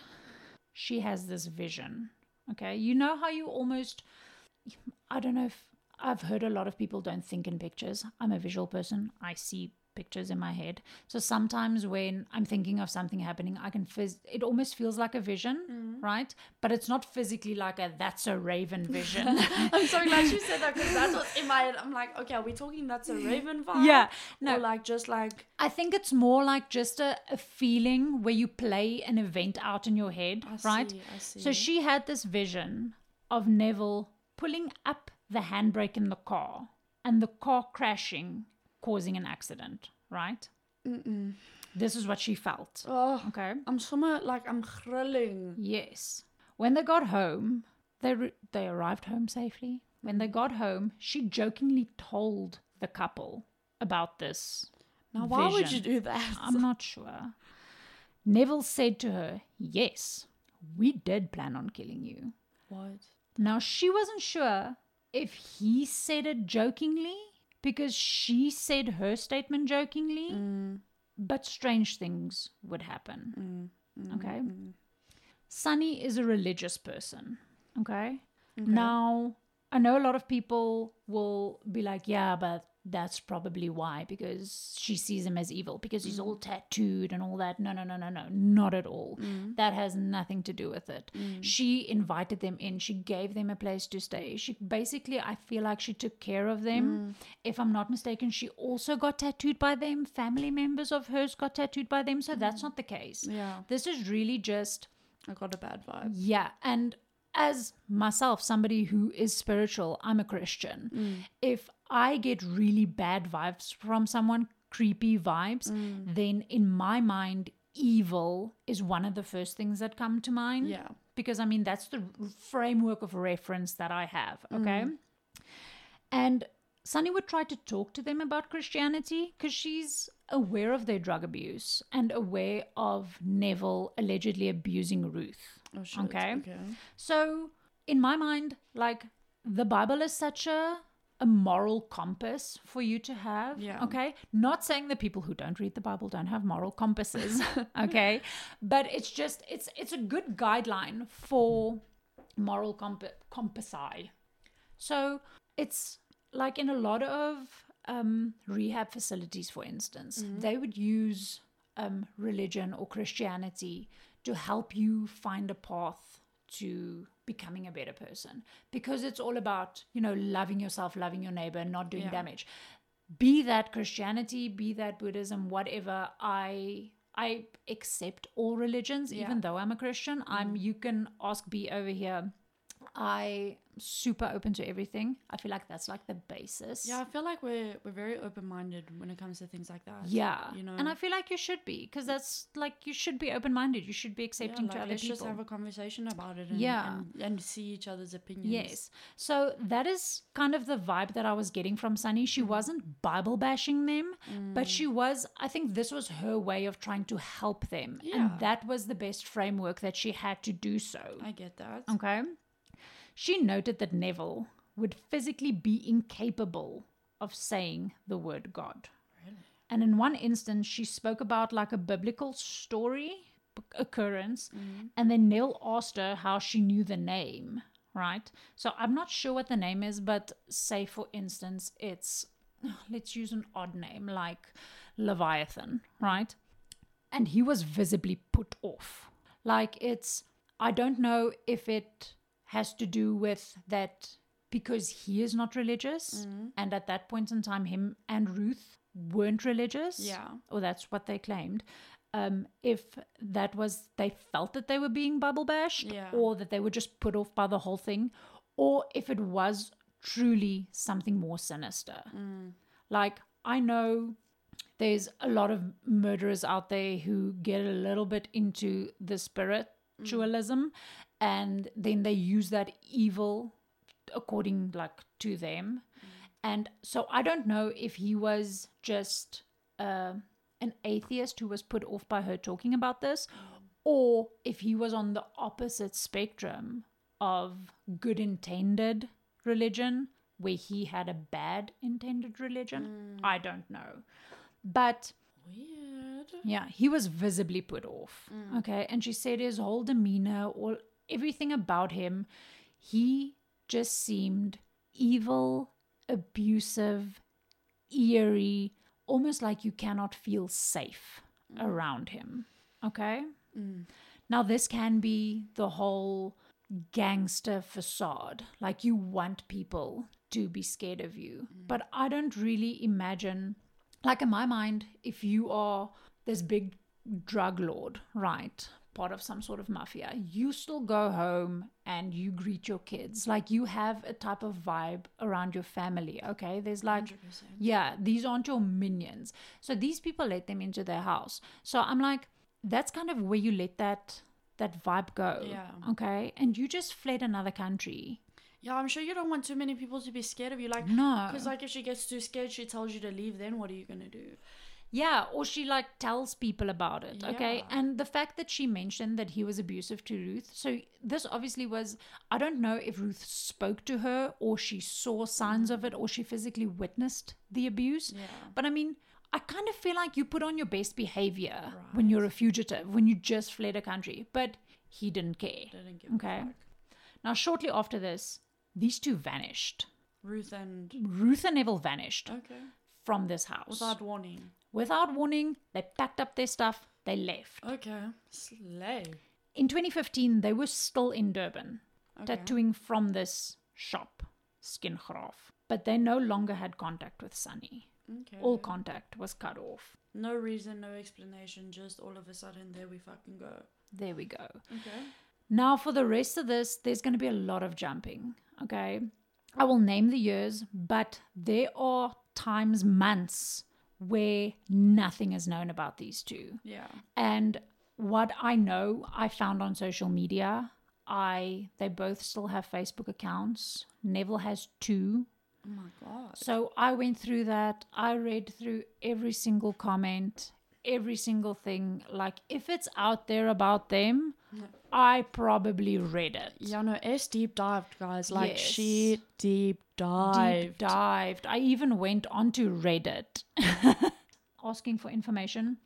She has this vision. Okay. You know how you almost, I don't know if I've heard a lot of people don't think in pictures. I'm a visual person. I see pictures in my head. So sometimes when I'm thinking of something happening, I can phys- it almost feels like a vision, mm. right? But it's not physically like a that's a raven vision. I'm so glad you said that because that's what's in my head. I'm like, okay, are we talking that's a Raven vibe? yeah. No, No, like just like I think it's more like just a, a feeling where you play an event out in your head, I right? see, see. So she had this vision of Neville pulling up the handbrake in the car and the car crashing, causing an accident, right? Mm-mm. This is what she felt. Oh, Okay. I'm somewhere like I'm grilling. Yes. When they got home, they re- they arrived home safely. When they got home, she jokingly told the couple about this. Now, why would you do that? I'm not sure. Neville said to her, Yes, we did plan on killing you. What? Now, she wasn't sure if he said it jokingly because she said her statement jokingly, Mm, but strange things would happen. mm, mm, Okay. mm. Sunny is a religious person. Okay. Okay. Now, I know a lot of people will be like, yeah, but that's probably why, because she sees him as evil, because he's all tattooed and all that. No, no, no, no, no, not at all. Mm. That has nothing to do with it. She invited them in, she gave them a place to stay. She basically, I feel like she took care of them. If I'm not mistaken, she also got tattooed by them. Family members of hers got tattooed by them. So that's not the case. Yeah, This is really just I got a bad vibe. yeah, and as myself, somebody who is spiritual, I'm a Christian. Mm. If I get really bad vibes from someone, creepy vibes, Mm. then in my mind, evil is one of the first things that come to mind. Yeah. Because I mean, that's the framework of reference that I have. Okay. Mm. And Sunny would try to talk to them about Christianity because she's aware of their drug abuse and aware of Neville allegedly abusing Ruth. Oh shit. Okay. Okay. So, in my mind, like the Bible is such a a moral compass for you to have. Yeah. Okay. Not saying that people who don't read the Bible don't have moral compasses. okay. But it's just it's it's a good guideline for moral comp- compassi. So it's like in a lot of um, rehab facilities, for instance, they would use um, religion or Christianity to help you find a path to becoming a better person because it's all about you know loving yourself loving your neighbor not doing Yeah. damage be that christianity be that buddhism whatever i i accept all religions Yeah. even though i'm a christian i'm mm. you can ask b over here i super open to everything i feel like that's like the basis Yeah, I feel like we're we're very open minded when it comes to things like that. yeah you know. and i feel like you should be because that's like you should be open-minded you should be Yeah, accepting like, to other let's people just have a conversation about it. And, Yeah. and, and see each other's opinions. Yes. So that is kind of the vibe that I was getting from Sunny. She mm. wasn't Bible bashing them, but she mm. was, I think this was her way of trying to help them. Yeah. And that was the best framework that she had to do so. I get that. Okay. She noted that Neville would physically be incapable of saying the word God. Really? And in one instance, she spoke about like a biblical story occurrence. Mm-hmm. And then Neil asked her how she knew the name, right? So I'm not sure what the name is, but say, for instance, it's, let's use an odd name like Leviathan, right? And he was visibly put off. Like it's, I don't know if it has to do with that because he is not religious. And at that point in time, him and Ruth weren't religious Yeah. or that's what they claimed. Um, if that was they felt that they were being bubble bashed, Yeah. or that they were just put off by the whole thing, or if it was truly something more sinister. Mm. Like I know there's a lot of murderers out there who get a little bit into the spiritualism, and then they use that evil according like to them. Mm. And so I don't know if he was just uh, an atheist who was put off by her talking about this, or if he was on the opposite spectrum of good intended religion where he had a bad intended religion. Mm. I don't know. But Weird. yeah, he was visibly put off. Mm. Okay. And she said his whole demeanor, all everything about him, he just seemed evil, abusive, eerie, almost like you cannot feel safe mm. around him. Okay. Mm. Now, this can be the whole gangster facade. Like you want people to be scared of you. Mm. But I don't really imagine, like in my mind, if you are this big drug lord, right? Part of some sort of mafia, you still go home and you greet your kids. Like you have a type of vibe around your family. Okay. There's like, 100%. yeah, these aren't your minions. So these people let them into their house. So I'm like, that's kind of where you let that that vibe go. Yeah. Okay. And you just fled another country. Yeah, I'm sure you don't want too many people to be scared of you. Like, No. because like if she gets too scared, she tells you to leave. Then what are you gonna do? Yeah, or she like tells people about it. Okay. And the fact that she mentioned that he was abusive to Ruth. So this obviously was, I don't know if Ruth spoke to her or she saw signs of it or she physically witnessed the abuse. Yeah. But I mean, I kind of feel like you put on your best behavior when you're a fugitive, when you just fled a country. But he didn't care. Didn't give Okay. Now, shortly after this, these two vanished. Ruth and Ruth and Neville vanished okay, from this house. without warning. Without warning, they packed up their stuff, they left. Okay, slay. In 2015, they were still in Durban, Okay. tattooing from this shop, Skingraaf. But they no longer had contact with Sunny. Okay. All contact was cut off. no reason, no explanation. Just all of a sudden, there we fucking go. There we go. Okay. Now, for the rest of this, there's going to be a lot of jumping. Okay. I will name the years, but there are times, months, where nothing is known about these two. Yeah. And what I know, I found on social media. I they both still have Facebook accounts. Neville has two. Oh my god. So I went through that. I read through every single comment, every single thing. Like if it's out there about them, I probably read it. Yeah, no, S deep dived, guys. Like Yes. she deep dived. Deep dived. I even went onto Reddit asking for information.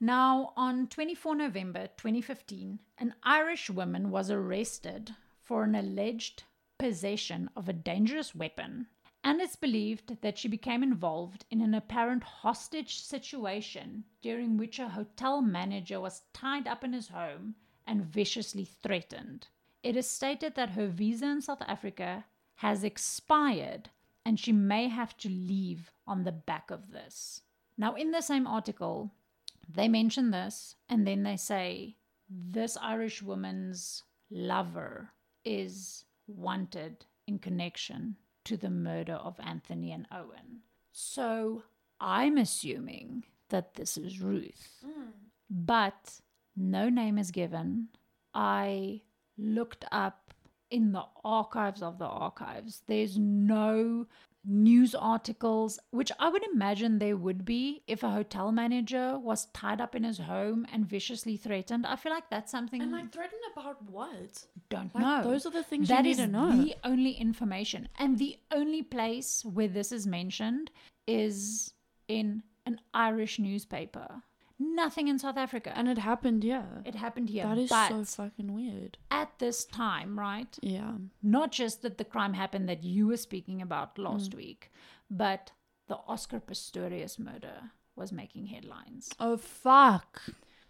Now, on 24 November 2015, an Irish woman was arrested for an alleged possession of a dangerous weapon, and it's believed that she became involved in an apparent hostage situation during which a hotel manager was tied up in his home and viciously threatened. It is stated that her visa in South Africa has expired and she may have to leave on the back of this. Now, in the same article, they mention this and then they say this Irish woman's lover is wanted in connection to the murder of Anthony and Eoin. So I'm assuming that this is Ruth, hmm. but no name is given. I looked up in the archives of the archives. There's no news articles, which I would imagine there would be if a hotel manager was tied up in his home and viciously threatened. I feel like that's something And like threatened about what? don't Like, know. those are the things That you need to know. the only information. And the only place where this is mentioned is in an Irish newspaper. Nothing in South Africa. And it happened, yeah. it happened here. that is but so fucking weird. at this time, right? Yeah. Not just that the crime happened that you were speaking about Mm. last week, but the Oscar Pistorius murder was making headlines. Oh fuck.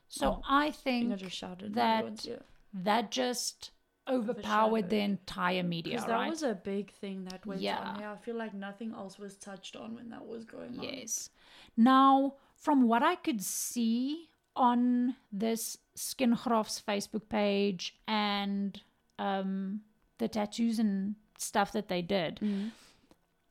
So Oh, I I think I just that- yeah. that just overpowered the entire media, Because that right? was a big thing that went Yeah. on. Yeah, I feel like nothing else was touched on when that was going on. Yes. Now, from what I could see on this Skingraaf's Facebook page and um, the tattoos and stuff that they did, Mm.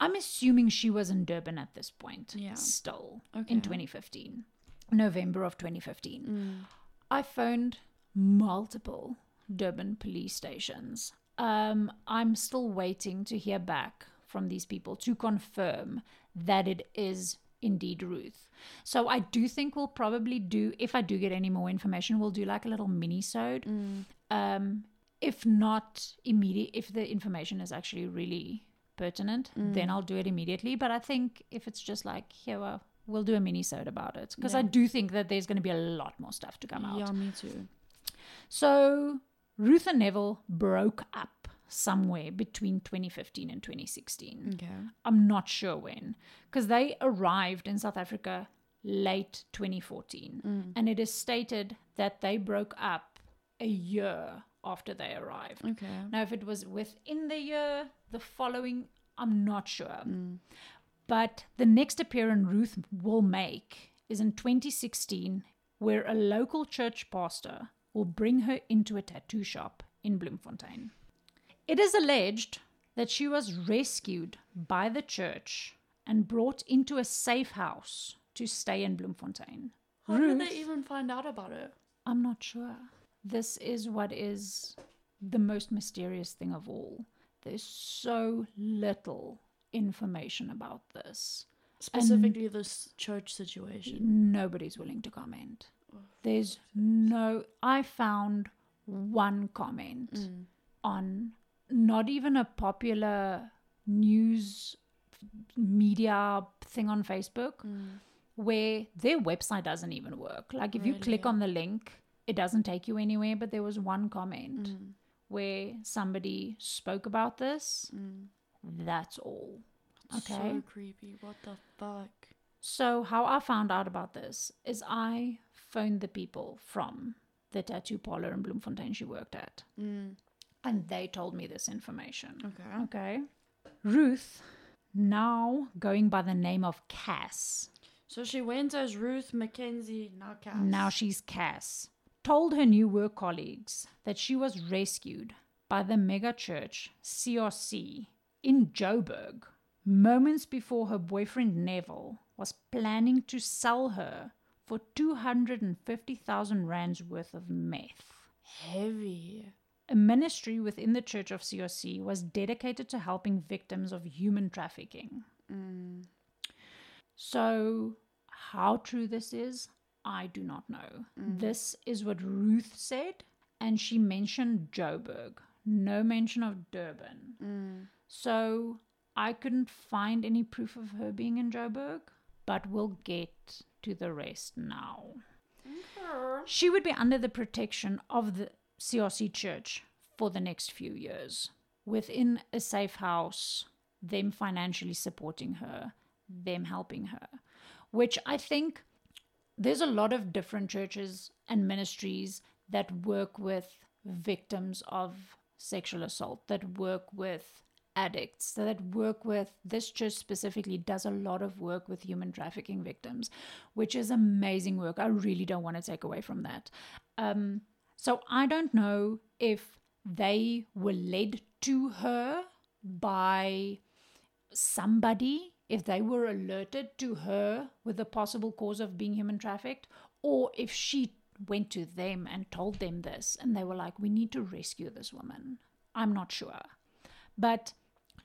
I'm assuming she was in Durban at this point. Yeah. Still Okay. in 2015, November of 2015. Mm. I phoned multiple Durban police stations. Um, I'm still waiting to hear back from these people to confirm that it is indeed Ruth. So I do think we'll probably do, if I do get any more information, we'll do like a little mini-sode Mm. um, if not immediate, if the information is actually really pertinent, Mm. then I'll do it immediately. But I think if it's just like, here, well, we'll do a mini about it. Because I do think that there's going to be a lot more stuff to come out. Yeah, me too. So Ruth and Neville broke up somewhere between 2015 and 2016. Okay. I'm not sure when, because they arrived in South Africa late 2014. Mm. And it is stated that they broke up a year after they arrived. Okay. Now, if it was within the year, the following, I'm not sure. Mm. But the next appearance Ruth will make is in 2016, where a local church pastor will bring her into a tattoo shop in Bloemfontein. It is alleged that she was rescued by the church and brought into a safe house to stay in Bloemfontein. How did they even find out about her? I'm not sure. This is what is the most mysterious thing of all. There's so little information about this. Specifically, this church situation. Nobody's willing to comment. There's no. I found one comment Mm. on not even a popular news media thing on Facebook Mm. where their website doesn't even work. Like if you click on the link, it doesn't take you anywhere. But there was one comment Mm. where somebody spoke about this. Mm. That's all. Okay. So creepy. What the fuck? So, how I found out about this is I phoned the people from the tattoo parlor in Bloemfontein she worked at, Mm. And they told me this information. Okay. Okay. Ruth, now going by the name of Cass, So she went as Ruth Mackenzie, now Cass. now she's Cass, told her new work colleagues that she was rescued by the mega church CRC in Joburg moments before her boyfriend Neville was planning to sell her for 250,000 rands worth of meth. heavy. A ministry within the Church of CRC was dedicated to helping victims of human trafficking. Mm. So, how true this is, I do not know. This is what Ruth said, and she mentioned Joburg, no mention of Durban. Mm. So, I couldn't find any proof of her being in Joburg, but we'll get to the rest now. She would be under the protection of the CRC church for the next few years, within a safe house, them financially supporting her, them helping her, which I think there's a lot of different churches and ministries that work with victims of sexual assault, that work with addicts, that work with this church specifically does a lot of work with human trafficking victims, which is amazing work. I really don't want to take away from that. Um, so I don't know if they were led to her by somebody, if they were alerted to her with the possible cause of being human trafficked, or if she went to them and told them this and they were like, we need to rescue this woman. I'm not sure. But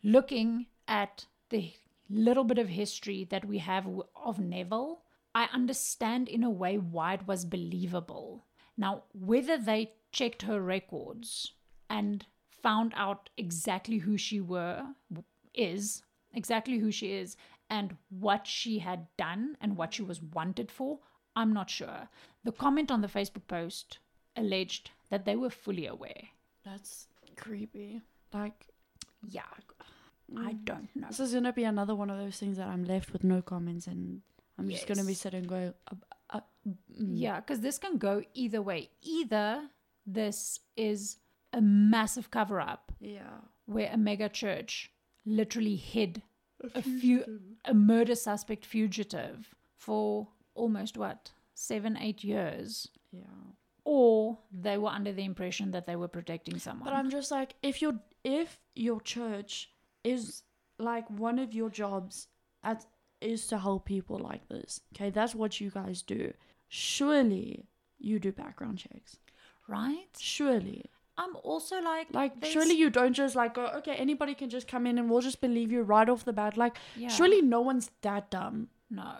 looking at the little bit of history that we have of Neville, I understand in a way why it was believable. Now, whether they checked her records and found out exactly who she were is, exactly who she is, and what she had done and what she was wanted for, I'm not sure. The comment on the Facebook post alleged that they were fully aware. That's creepy. Like, Yeah, I mm. don't know. this is gonna be another one of those things that I'm left with no comments, and I'm just gonna be sitting going, uh, mm. Yeah, because this can go either way. Either this is a massive cover up yeah, where a mega church literally hid a few a murder suspect fugitive for almost what seven eight years yeah. or they were under the impression that they were protecting someone But I'm just like, if your if your church is like one of your jobs at is to help people like this, okay, that's what you guys do. Surely you do background checks. right Surely, i'm also like like there's- surely you don't just like go, okay, anybody can just come in and we'll just believe you right off the bat. Like yeah. surely no one's that dumb. no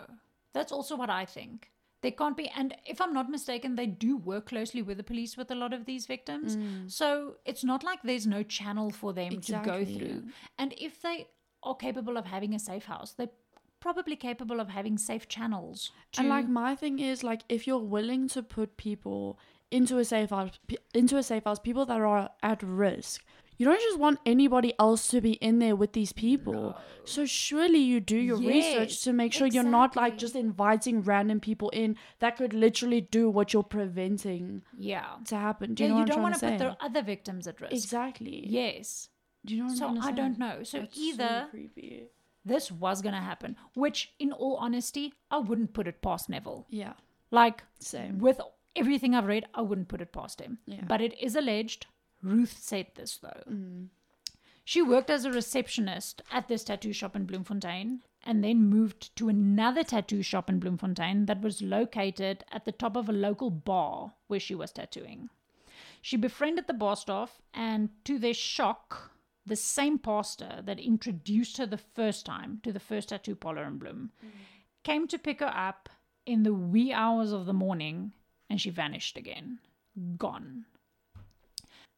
that's also what i think They can't be. And if I'm not mistaken, they do work closely with the police with a lot of these victims. Mm. So it's not like there's no channel for them to go through. And if they are capable of having a safe house, they're probably capable of having safe channels. To, And like my thing is like if you're willing to put people into a safe house, into a safe house, people that are at risk. You don't just want anybody else to be in there with these people. So surely you do your research to make sure you're not like just inviting random people in that could literally do what you're preventing yeah. to happen. Do you yeah, know you what don't want to to put say? the other victims at risk. Exactly. Yes. Do you know what So I'm trying to I don't know. So That's either creepy. This was going to happen, which, in all honesty, I wouldn't put it past Neville. Yeah. Like, Same. with everything I've read, I wouldn't put it past him. Yeah. But it is alleged. Ruth said this, though. Mm. She worked as a receptionist at this tattoo shop in Bloemfontein and then moved to another tattoo shop in Bloemfontein that was located at the top of a local bar where she was tattooing. She befriended the bar staff, and to their shock, the same pastor that introduced her the first time to the first tattoo parlor in Bloem came to pick her up in the wee hours of the morning and she vanished again. Gone.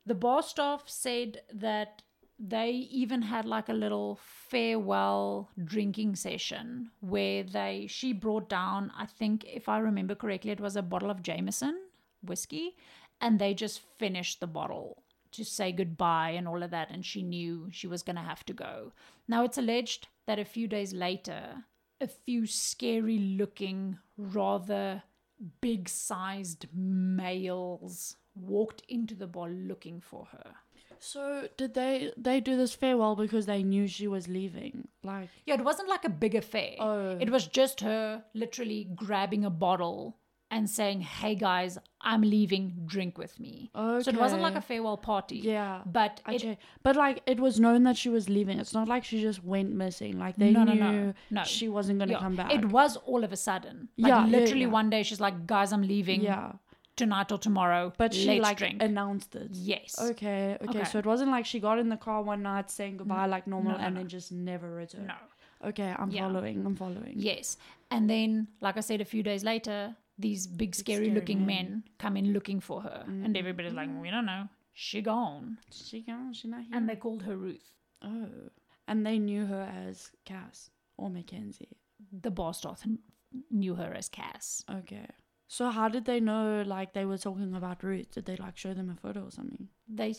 The bar staff said that they even had like a little farewell drinking session where they she brought down I think if I remember correctly it was a bottle of Jameson whiskey and they just finished the bottle to say goodbye and all of that and she knew she was going to have to go. Now it's alleged that a few days later a few scary looking rather big sized males walked into the bar looking for her. So did they they do this farewell because they knew she was leaving? Like Yeah, it wasn't like a big affair. Oh. It was just her literally grabbing a bottle and saying, Hey guys, I'm leaving, drink with me. Okay. So it wasn't like a farewell party. yeah. But it, che- but like it was known that she was leaving. It's not like she just went missing. Like they No, no, knew no, no. she wasn't gonna yeah, come back. it was all of a sudden. Like Yeah, yeah, literally yeah. one day she's like, Guys, I'm leaving yeah, tonight or tomorrow. but she Let's like drink. announced it. yes. Okay, okay, Okay. So it wasn't like she got in the car one night saying goodbye like normal no, and no. then just never returned. No. Okay, I'm Yeah. following. I'm following. Yes. And then, like I said, a few days later, these big, scary, scary looking men. men. come in looking for her. And mm. everybody's like, mm. we don't know. She gone. She gone. She not here. And they called her Ruth. oh, and they knew her as Cass or Mackenzie. The bar staff knew her as Cass. Okay. So how did they know like they were talking about Ruth? Did they like show them a photo or something? They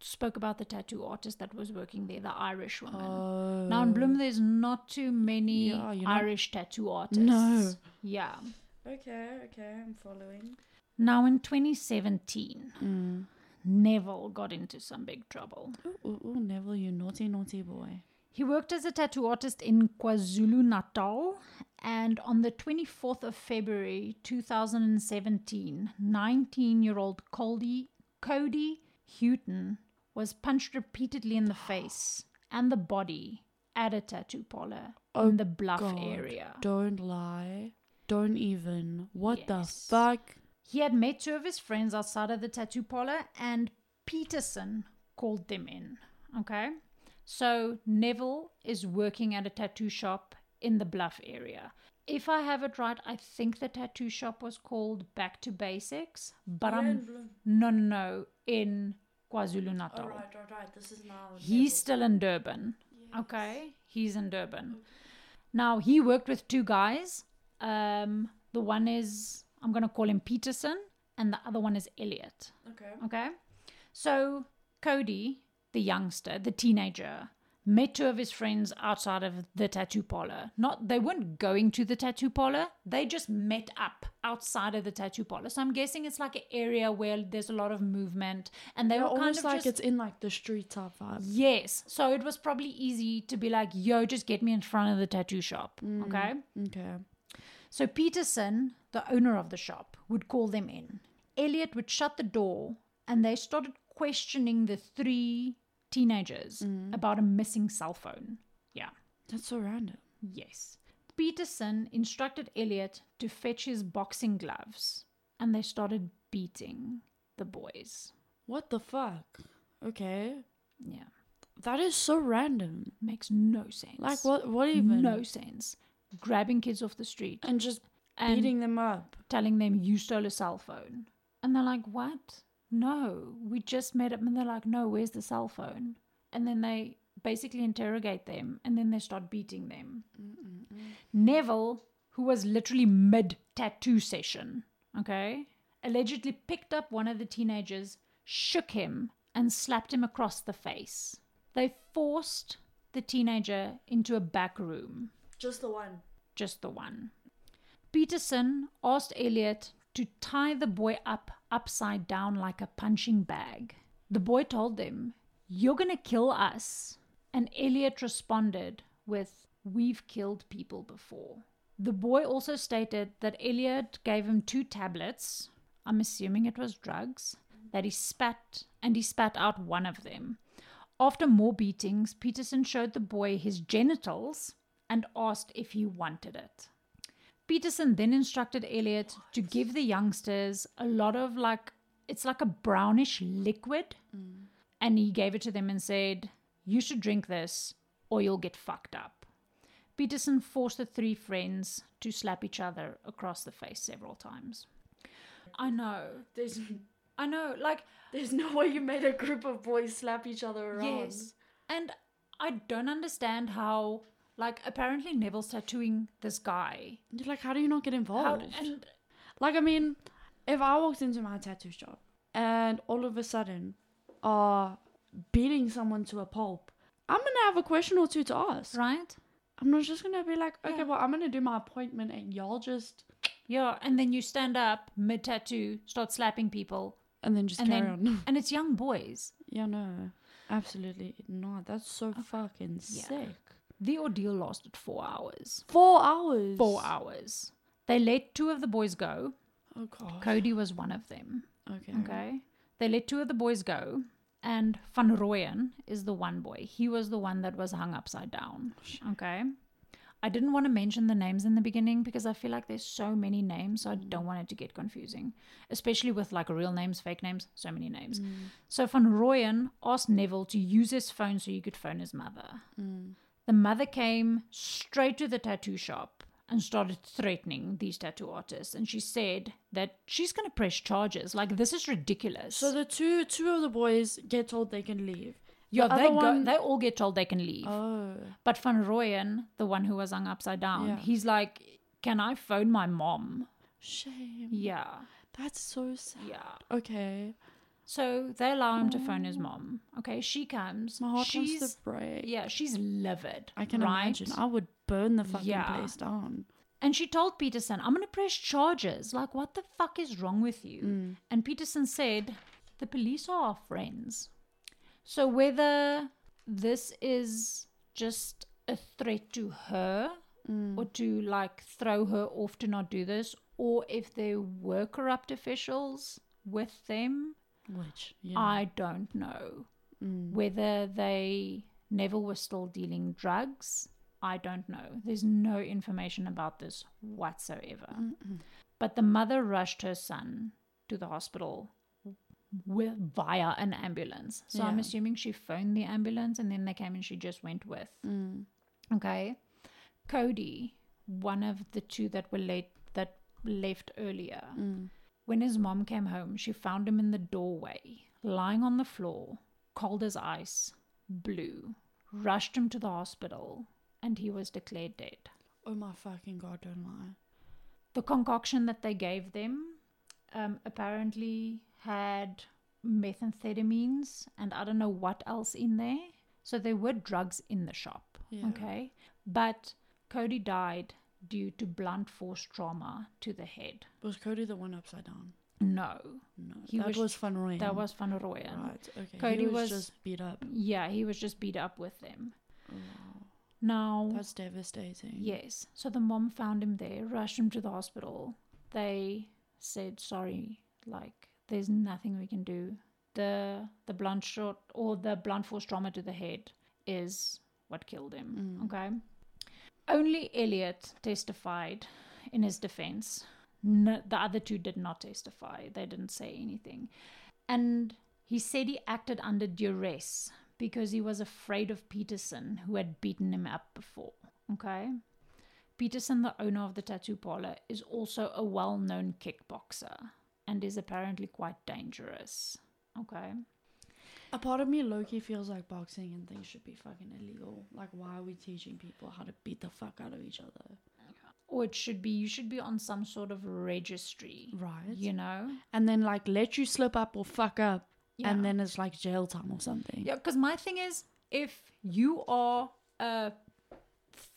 spoke about the tattoo artist that was working there, the Irish woman. Oh. now in oh. Bloem, there's not too many Yeah, you're not- Irish tattoo artists. No. Yeah. Okay, okay, I'm following. Now in 2017, Mm. Neville got into some big trouble. Ooh, ooh, ooh, Neville, you naughty, naughty boy. He worked as a tattoo artist in KwaZulu Natal, and on the 24th of February 2017, 19 year old Cody, Cody Houghton was punched repeatedly in the face and the body at a tattoo parlor Oh, in the Bluff God. area. Don't lie. Don't even. What Yes. the fuck? He had met two of his friends outside of the tattoo parlor, and Peterson called them in. Okay? So Neville is working at a tattoo shop in the Bluff area. If I have it right, I think the tattoo shop was called Back to Basics, but I'm no, no, no, in KwaZulu Natal. Alright, alright. This is now. He's still in Durban. Okay, he's in Durban. Now he worked with two guys. Um, the one is I'm gonna call him Peterson, and the other one is Elliot. Okay. Okay, so Cody, the youngster, the teenager, met two of his friends outside of the tattoo parlor. Not they weren't going to the tattoo parlor. They just met up outside of the tattoo parlor. So I'm guessing it's like an area where there's a lot of movement, and they They're were kind almost of like just it's in like the street type vibe. Yes. So it was probably easy to be like, yo, just get me in front of the tattoo shop. Okay. Okay. So Peterson, the owner of the shop, would call them in. Elliot would shut the door and they started questioning the three teenagers mm. about a missing cell phone. Yeah. That's so random. Yes. Peterson instructed Elliot to fetch his boxing gloves and they started beating the boys. What the fuck? Okay. Yeah. That is so random. Makes no sense. Like what? What even? No sense. Grabbing kids off the street. And just and Beating them up. telling them you stole a cell phone. And they're like, What? No, we just met up. And they're like, No, where's the cell phone? And then they basically interrogate them and then they start beating them. Neville, who was literally mid tattoo session, okay, allegedly picked up one of the teenagers, shook him, and slapped him across the face. They forced the teenager into a back room Just the one. just the one. Peterson asked Elliot to tie the boy up upside down like a punching bag. The boy told them, You're gonna kill us. And Elliot responded with, We've killed people before. The boy also stated that Elliot gave him two tablets, I'm assuming it was drugs, that he spat, and he spat out one of them. After more beatings, Peterson showed the boy his genitals and asked if he wanted it. Peterson then instructed Elliot to give the youngsters a lot of like, it's like a brownish liquid. Mm. And he gave it to them and said, You should drink this or you'll get fucked up. Peterson forced the three friends to slap each other across the face several times. I know. There's I know. Like, there's no way you made a group of boys slap each other around. Yes. And I don't understand how, like, apparently Neville's tattooing this guy. You're like, how do you not get How, involved? and Like, I mean, if I walked into my tattoo shop and all of a sudden are beating someone to a pulp, I'm gonna have a question or two to ask. right? I'm not just gonna be like, okay, Yeah. well, I'm gonna do my appointment and y'all just Yeah. And then you stand up mid tattoo, start slapping people, and then just and carry then on. and it's young boys. yeah, no, absolutely not. That's so fucking Yeah. sick. The ordeal lasted four hours. Four hours. Four hours. They let two of the boys go. Oh god. Cody was one of them. Okay. Okay. They let two of the boys go. And Van Rooyen is the one boy. He was the one that was hung upside down. Okay. I didn't want to mention the names in the beginning because I feel like there's so many names, so I don't want it to get confusing. Especially with like real names, fake names, so many names. Mm. So Van Rooyen asked Neville to use his phone so he could phone his mother. Mm. The mother came straight to the tattoo shop and started threatening these tattoo artists. And she said that she's going to press charges. Like, this is ridiculous. So the two two of the boys get told they can leave. yeah, the they, other go, they all get told they can leave. Oh. But Van Rooyen, the one who was hung upside down, Yeah. he's like, Can I phone my mom? Shame. Yeah, That's so sad. yeah. Okay. So they allow him to phone his mom. Okay, she comes. My heart she's, wants to break. yeah, she's livid. I can right? imagine. I would burn the fucking Yeah. place down. And she told Peterson, I'm going to press charges. Like, what the fuck is wrong with you? Mm. And Peterson said, The police are our friends. So, whether this is just a threat to her Mm. or to like throw her off to not do this, or if there were corrupt officials with them, Which, yeah. I don't know. Mm. Whether they Neville was still dealing drugs, I don't know. There's no information about this whatsoever. Mm-mm. But the mother rushed her son to the hospital with, via an ambulance. So I'm assuming she phoned the ambulance and then they came and she just went with. Mm. Okay. Cody, one of the two that were late that left earlier. Mm. When his mom came home, she found him in the doorway, lying on the floor, cold as ice, blue. Rushed him to the hospital, and he was declared dead. Oh my fucking god, don't lie. The concoction that they gave them um, apparently had methamphetamines and I don't know what else in there. So there were drugs in the shop. Yeah. Okay. But Cody died due to blunt force trauma to the head. Was Cody the one upside down? No, No. He that was- was, Fun Roy. that was Van Rooyen. Right, okay. Cody he was, was- just beat up. Yeah, he was just beat up with them. Oh, wow. Now, That's devastating. yes. So the mom found him there, rushed him to the hospital. They said, "Sorry, like there's nothing we can do. The the blunt shot or the blunt force trauma to the head is what killed him." Mm. Okay. Only Elliot testified in his defense. No, the other two did not testify. They didn't say anything. And he said he acted under duress because he was afraid of Peterson, who had beaten him up before. Okay. Peterson, the owner of the tattoo parlor, is also a well known kickboxer and is apparently quite dangerous. Okay. A part of me Loki feels like boxing and things should be fucking illegal. Like why are we teaching people how to beat the fuck out of each other? Or it should be, you should be on some sort of registry, Right. you know? And then like let you slip up or fuck up Yeah. and then it's like jail time or something. Yeah, because my thing is, if you are a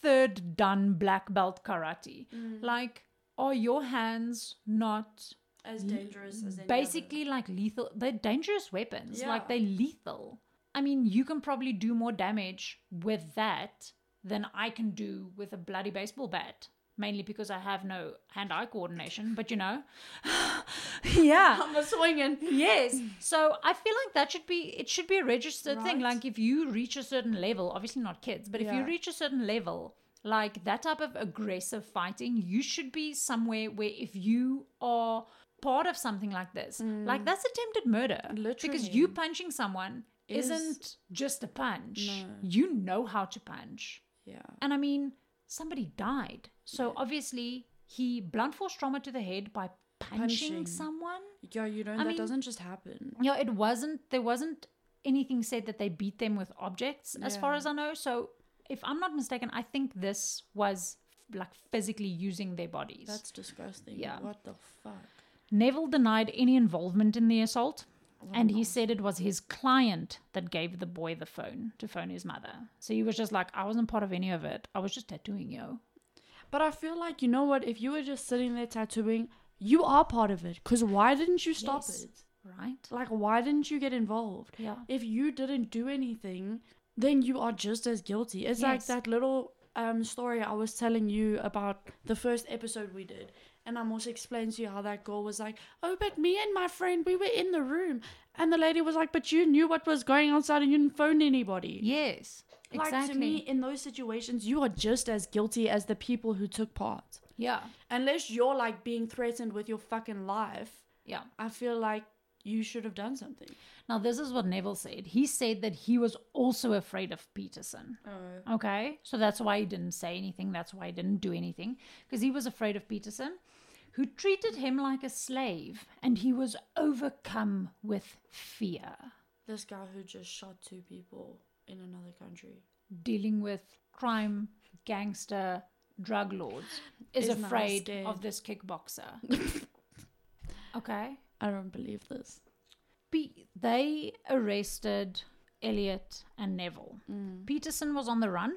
third dan black belt karate, mm. like, are your hands not As dangerous as any basically like lethal? They're dangerous weapons. Yeah. Like, they're lethal. I mean, you can probably do more damage with that than I can do with a bloody baseball bat. Mainly because I have no hand-eye coordination, but you know, yeah, I'm a swinging. yes so i feel like that should be it should be a registered thing like if you reach a certain level obviously not kids but if you reach a certain level like that type of aggressive fighting you should be somewhere where if you are part of something like this like that's attempted murder Literally. because Mm. You punching someone Is- isn't just a punch No. you know how to punch Yeah. and I mean, somebody died. So obviously, he blunt force trauma to the head by punching, Punching. someone. Yeah, you know I that mean- doesn't just happen. Yeah, it wasn't. There wasn't anything said that they beat them with objects, as far as I know. So, if I'm not mistaken, I think this was like physically using their bodies. That's disgusting. Yeah. What the fuck? Neville denied any involvement in the assault. And he said it was his client that gave the boy the phone to phone his mother. So he was just like, I wasn't part of any of it. I was just tattooing you. But I feel like you know what? If you were just sitting there tattooing, you are part of it. Cause why didn't you stop Yes. it? Right? Like, why didn't you get involved? Yeah. If you didn't do anything, then you are just as guilty. It's like that little um story I was telling you about the first episode we did. And I'm also explaining to you how that girl was like, Oh, but me and my friend, we were in the room. And the lady was like, But you knew what was going on outside and you didn't phone anybody. Yes. Like Exactly. to me, in those situations, you are just as guilty as the people who took part. yeah. Unless you're like being threatened with your fucking life, Yeah. I feel like you should have done something. Now, this is what Neville said. He said that he was also afraid of Peterson. Oh. Okay. So that's why he didn't say anything. That's why he didn't do anything. Because he was afraid of Peterson, who treated him like a slave. And he was overcome with fear, This guy who just shot two people in another country. dealing with crime, gangster, drug lords, is Isn't afraid of this kickboxer. okay. I don't believe this. Pe- they arrested Elliot and Neville. Mm. Peterson was on the run.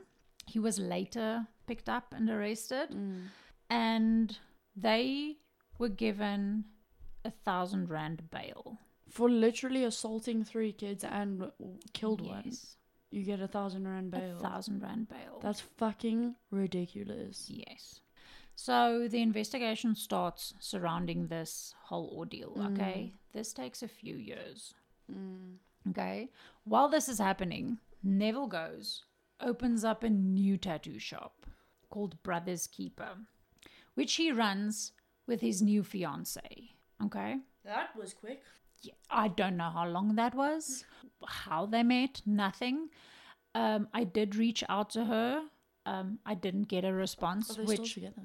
He was later picked up and arrested, Mm. and they were given a thousand rand bail. For literally assaulting three kids and killed one, you get a thousand rand bail. a thousand rand bail. That's fucking ridiculous. yes. So the investigation starts surrounding this whole ordeal. Okay, this takes a few years. Mm. Okay. While this is happening, Neville goes, opens up a new tattoo shop called Brothers Keeper, which he runs with his new fiance. Okay. That was quick. Yeah, I don't know how long that was, how they met, nothing. Um, I did reach out to her. Um, I didn't get a response, Are they still together?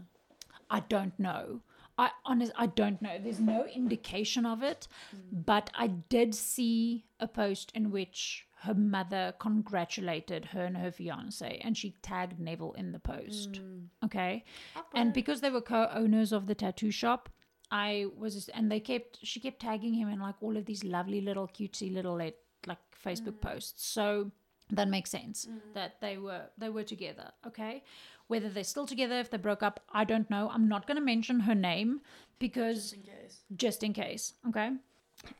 I don't know. I honest I don't know. There's no indication of it, but I did see a post in which her mother congratulated her and her fiance and she tagged Neville in the post. Hmm. Okay? And because they were co-owners of the tattoo shop, I was and they kept she kept tagging him in like all of these lovely little cutesy little like like Facebook hmm. posts. So that makes sense hmm. that they were they were together okay whether they're still together if they broke up i don't know. I'm not going to mention her name because in case. just in case okay?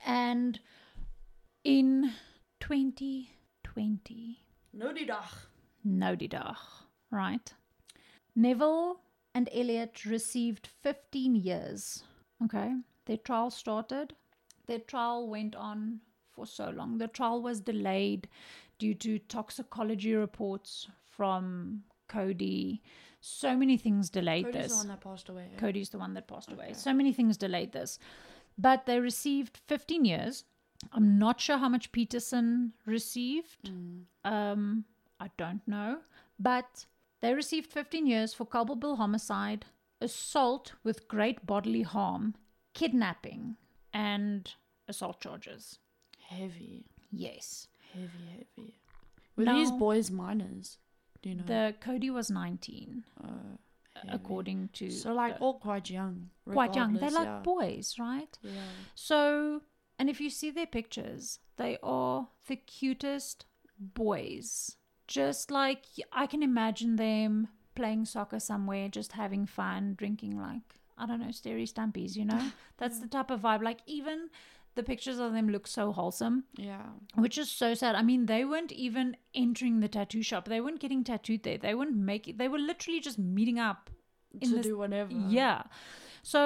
And in 2020 No die dag. no die right? Neville and elliot received 15 years okay? Their trial started. Their trial went on for so long. The trial was delayed due to toxicology reports from cody so many things delayed Cody's this the one that passed away. eh? Cody's the one that passed away. So many things delayed this. But they received 15 years. I'm not sure how much Peterson received. Mm. Um, I don't know. But They received 15 years for culpable homicide, assault with great bodily harm, kidnapping, and assault charges. Heavy, Yes. heavy, heavy. Were these boys minors? Do you know? The Cody was 19, Uh, according to. so like the- all quite young. quite young. They're like yeah. boys, right? Yeah. So, and if you see their pictures, they are the cutest boys. Just like I can imagine them playing soccer somewhere, just having fun, drinking like, I don't know, Steri Stumpies, you know? That's the type of vibe. Like, even the pictures of them look so wholesome, Yeah. which is so sad. I mean, they weren't even entering the tattoo shop, they weren't getting tattooed there, they weren't making, they were literally just meeting up. To this- do whatever. Yeah. So,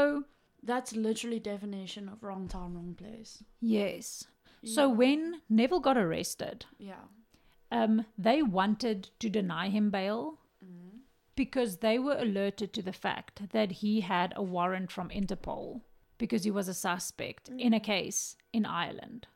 That's literally definition of wrong time, wrong place. yes. So when Neville got arrested, Yeah. um, they wanted to deny him bail Mm-hmm. because they were alerted to the fact that he had a warrant from Interpol because he was a suspect in a mm. case in Ireland.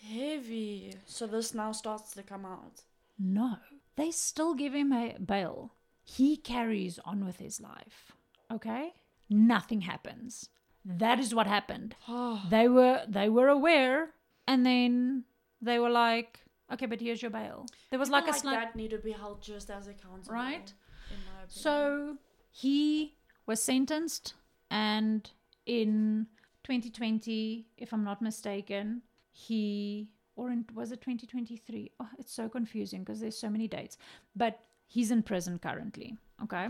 Heavy. So this now starts to come out. No, they still give him a bail. He carries on with his life. Okay? Nothing happens. That is what happened. Oh, They were they were aware and then they were like, okay, but here's your bail. There was like a slight that need to be held just as accountable, Right. In my opinion. So he was sentenced, and in 2020, if I'm not mistaken, he or in, was it 2023? Oh, it's so confusing because there's so many dates. But he's in prison currently. Okay,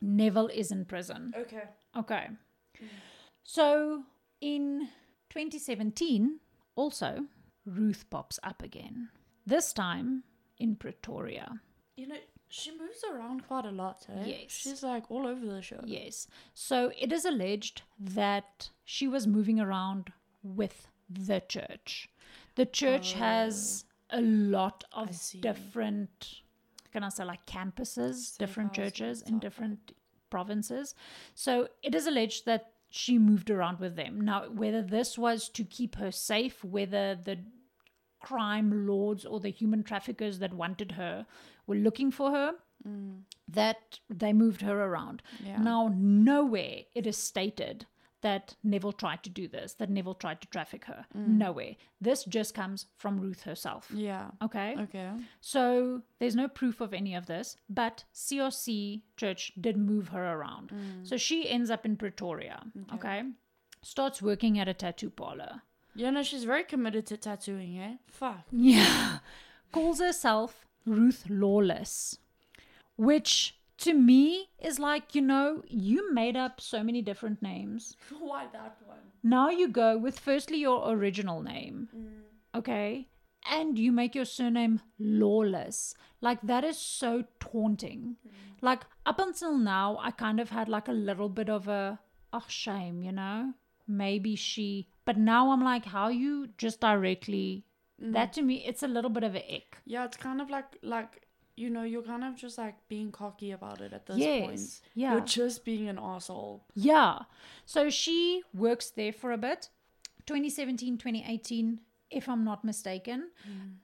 Neville is in prison. okay. Okay, mm. so in 2017, also Ruth pops up again. This time in Pretoria. You know, she moves around quite a lot. Eh? Yes. She's like all over the show. Yes. So it is alleged that she was moving around with the church. The church has a lot Oh. Of different, can I say, like campuses, Safe different churches in different provinces. So it is alleged that she moved around with them. Now, whether this was to keep her safe, whether the crime lords or the human traffickers that wanted her were looking for her, mm. that they moved her around. Yeah. Now, nowhere it is stated that Neville tried to do this, that Neville tried to traffic her. Mm. Nowhere. This just comes from Ruth herself. Yeah. Okay? Okay. So there's no proof of any of this, but CRC Church did move her around. Mm. So she ends up in Pretoria. Okay? Starts working at a tattoo parlor. You know, she's very committed to tattooing, eh? Fuck. Yeah. Calls herself Ruth Lawless, which to me is like, you know, you made up so many different names. Why that one? Now you go with firstly your original name, okay? And you make your surname Lawless. Like, that is so taunting. Like, up until now, I kind of had like a little bit of a, oh, shame, you know? Maybe she. But now I'm like, how you just directly. That to me, it's a little bit of a ick. Yeah, it's kind of like like you know, you're kind of just like being cocky about it at this yes. point. Yeah. You're just being an asshole. Yeah. So she works there for a bit. 2017, 2018, if I'm not mistaken.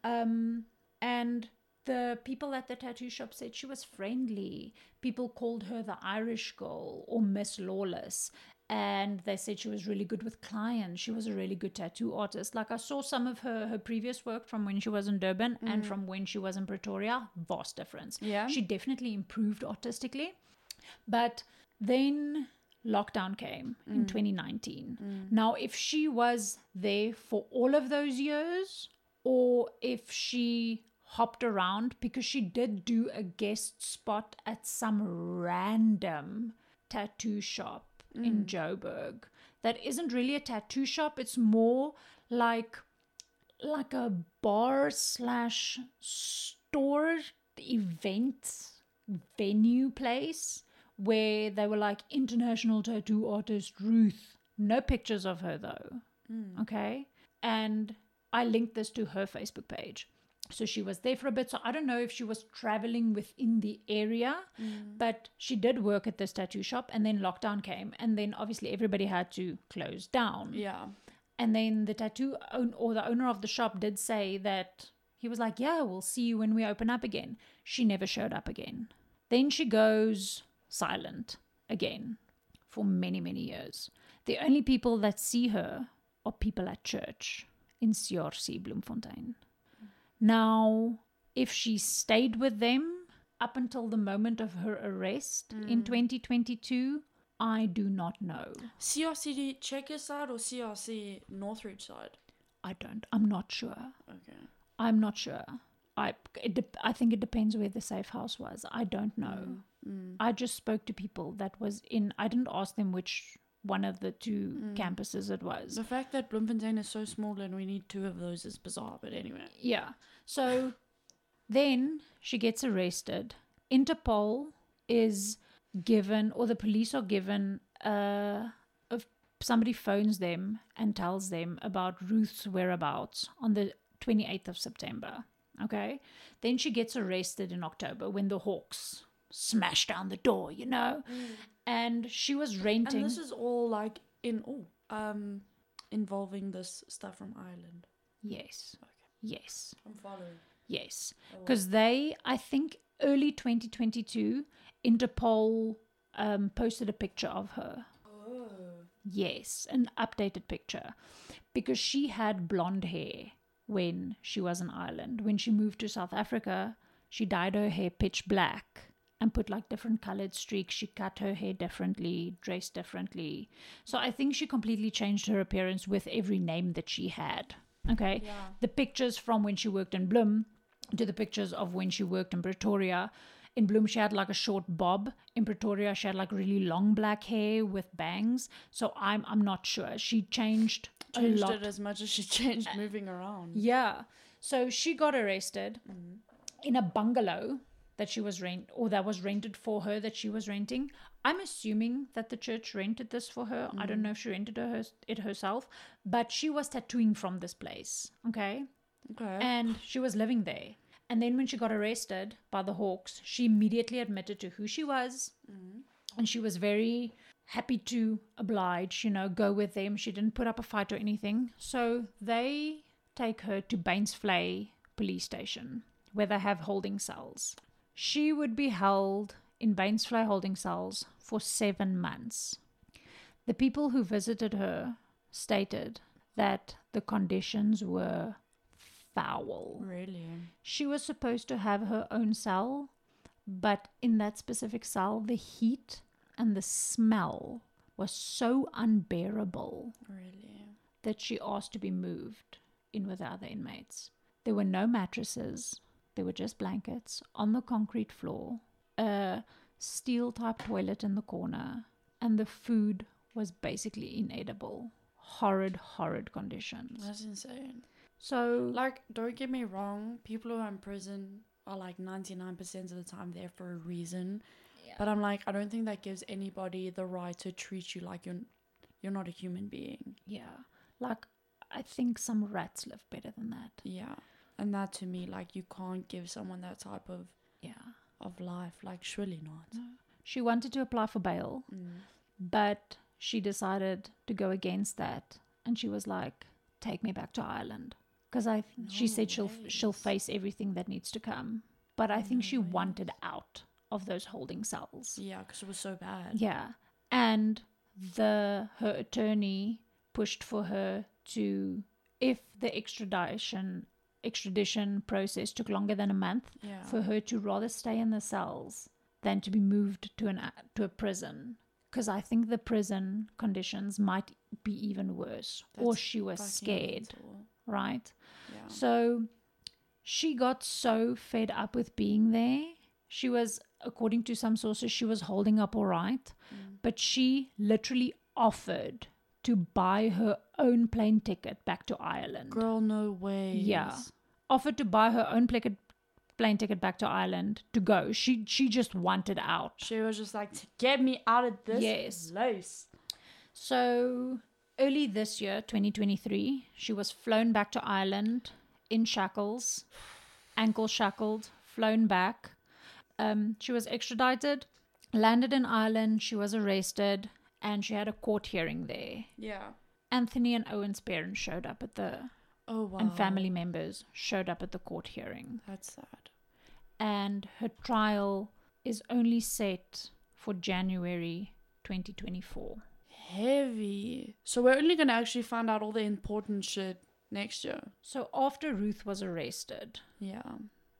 Um, and the people at the tattoo shop said she was friendly. People called her the Irish girl or Miss Lawless. And they said she was really good with clients. She was a really good tattoo artist. Like I saw some of her her previous work from when she was in Durban and mm. from when she was in Pretoria. Vast difference. Yeah. She definitely improved artistically. But then lockdown came in mm. 2019. Mm. Now, if she was there for all of those years, or if she hopped around because she did do a guest spot at some random tattoo shop in mm. Joburg that isn't really a tattoo shop, it's more like like a bar slash store event venue place where they were like international tattoo artist Ruth. No pictures of her though. Mm. Okay. And I linked this to her Facebook page. So she was there for a bit. So I don't know if she was traveling within the area, mm. but she did work at this tattoo shop and then lockdown came. And then obviously everybody had to close down. Yeah. And then the tattoo own, or the owner of the shop did say that he was like, "Yeah, we'll see you when we open up again." She never showed up again. Then she goes silent again for many, many years. The only people that see her are people at church in CRC Bloemfontein. Now, if she stayed with them up until the moment of her arrest in 2022, I do not know. CRC Checker side or CRC Northridge side? I don't. I'm not sure. Okay. I'm not sure. I it dep I think it depends where the safe house was. I don't know. Mm. I just spoke to people that was in. I didn't ask them which one of the two Mm. campuses it was. The fact that Bloemfontein is so small and we need two of those is bizarre, but anyway. Yeah. So then she gets arrested. Interpol is given, or the police are given, uh, if somebody phones them and tells them about Ruth's whereabouts on the 28th of September. Okay. Then she gets arrested in October when the Hawks smash down the door, you know? And she was renting. And this is all like in oh, um involving this stuff from Ireland. yes. Okay. Yes. I'm following. Yes. Because they, I think, early 2022, Interpol um, posted a picture of her. Oh. Yes, an updated picture. Because she had blonde hair when she was in Ireland. When she moved to South Africa, she dyed her hair pitch black and put like different colored streaks. She cut her hair differently, dressed differently. So I think she completely changed her appearance with every name that she had. Okay Yeah. the pictures from when she worked in Bloem to the pictures of when she worked in Pretoria. In Bloem, she had like a short bob. In Pretoria, she had like really long black hair with bangs. So I'm I'm not sure. She changed a lot. it as much as she changed moving around. Yeah. So she got arrested Mm-hmm. in a bungalow that she was rent or that was rented for her that she was renting. I'm assuming that the church rented this for her. I Mm-hmm. don't know if she rented her, it herself, but she was tattooing from this place. Okay Okay. and she was living there. And then when she got arrested by the Hawks, she immediately admitted to who she was, and she was very happy to oblige, you know, go with them. She didn't put up a fight or anything. So they take her to Bainsvlei police station, where they have holding cells. She would be held in Bainsvlei holding cells for seven months. The people who visited her stated that the conditions were foul. really? She was supposed to have her own cell, but in that specific cell, the heat and the smell was so unbearable Really? that she asked to be moved in with the other inmates. There were no mattresses, there were just blankets on the concrete floor, a steel type toilet in the corner, and the food was basically inedible. Horrid, horrid conditions. That's insane. So, Like, don't get me wrong, people who are in prison are like 99% of the time there for a reason. Yeah. But I'm like, I don't think that gives anybody the right to treat you like you're you're not a human being. yeah, like I think some rats live better than that. Yeah. And that to me, like you can't give someone that type of Yeah. of life. Like surely not. She wanted to apply for bail, Mm. but she decided to go against that and she was like take me back to Ireland because I she No said she'll she'll face everything that needs to come but I think No she ways. wanted out of those holding cells Yeah, because it was so bad. yeah and the her attorney pushed for her to if the extradition extradition process took longer than a month Yeah. for her to rather stay in the cells than to be moved to an to a prison because I think the prison conditions might be even worse or she was scared mental. right Yeah. so she got so fed up with being there she was according to some sources she was holding up all right Mm. but she literally offered to buy her own plane ticket back to Ireland Girl, no way. Yeah. offered to buy her own plane plane ticket back to Ireland to go. She she just wanted out. She was just like, get me out of this Yes. place. So early this year, 2023, she was flown back to Ireland in shackles, ankle shackled, flown back. Um, she was extradited, landed in Ireland. She was arrested, and she had a court hearing there. Yeah. Anthony and Eoin's parents showed up at the Oh wow. and family members showed up at the court hearing. That's sad. and her trial is only set for January 2024. Heavy. So we're only gonna actually find out all the important shit next year. So after Ruth was arrested, Yeah.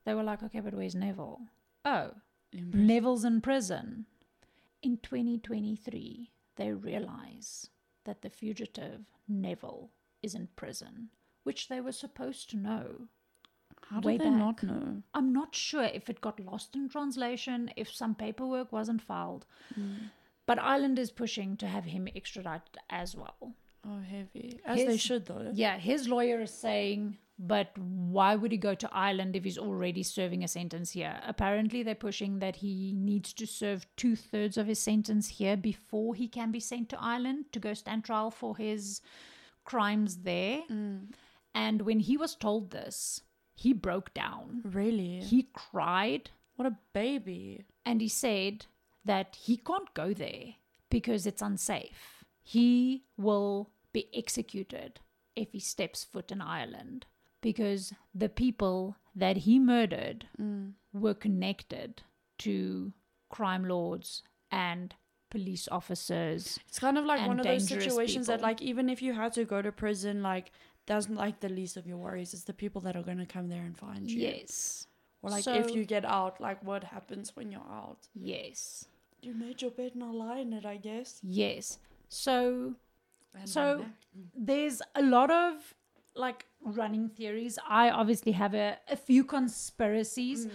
they were like, okay, but where's Neville? Oh, In Neville's in prison. In 2023, they realize that the fugitive Neville is in prison, which they were supposed to know. How did they not know? I'm not sure if it got lost in translation, if some paperwork wasn't filed, hmm. but Ireland is pushing to have him extradited as well. Oh, heavy. As they should though. Yeah, his lawyer is saying, but why would he go to Ireland if he's already serving a sentence here? Apparently, they're pushing that he needs to serve two thirds of his sentence here before he can be sent to Ireland to go stand trial for his crimes there. Mm. And when he was told this, he broke down. Really? He cried what a baby. and he said that he can't go there because it's unsafe. He will be executed if he steps foot in Ireland because the people that he murdered mm. were connected to crime lords and police officers. It's kind of like one of those situations that, like, even if you had to go to prison, like, that's not like the least of your worries. It's the people that are going to come there and find you. Yes. Or, like, So- if you get out, like, what happens when you're out? Yes. You made your bed, and now lie in it, I guess. Yes. So And So- there's a lot of like running theories. I obviously have a, a few conspiracies mm.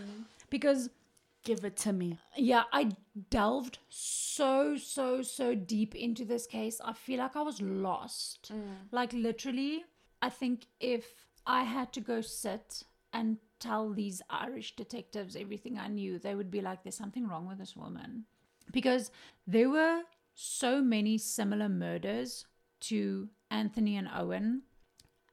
because give it to me. yeah, I delved so, so, so deep into this case. I feel like I was lost. Mm. Like, literally, I think if I had to go sit and tell these Irish detectives everything I knew, they would be like, there's something wrong with this woman. Because there were so many similar murders to Anthony and Eoin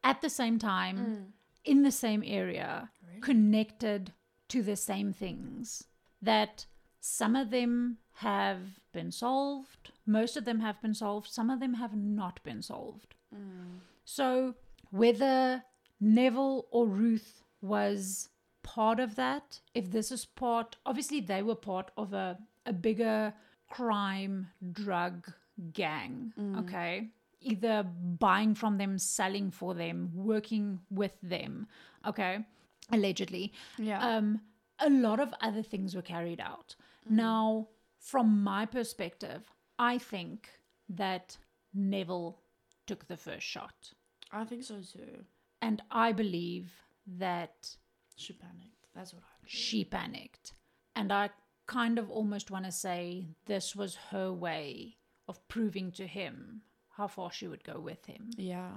at the same time mm. in the same area, connected to the same things. That some of them have been solved, most of them have been solved, some of them have not been solved. Mm. So, whether Neville or Ruth was part of that, if this is part, obviously they were part of a, a bigger crime drug gang, mm. okay? Either buying from them, selling for them, working with them, okay? Allegedly. Yeah. Um, a lot of other things were carried out. Now, from my perspective, I think that Neville took the first shot. I think so too. And I believe that She panicked. That's what I believe. she panicked. And I kind of almost want to say this was her way of proving to him how far she would go with him. Yeah.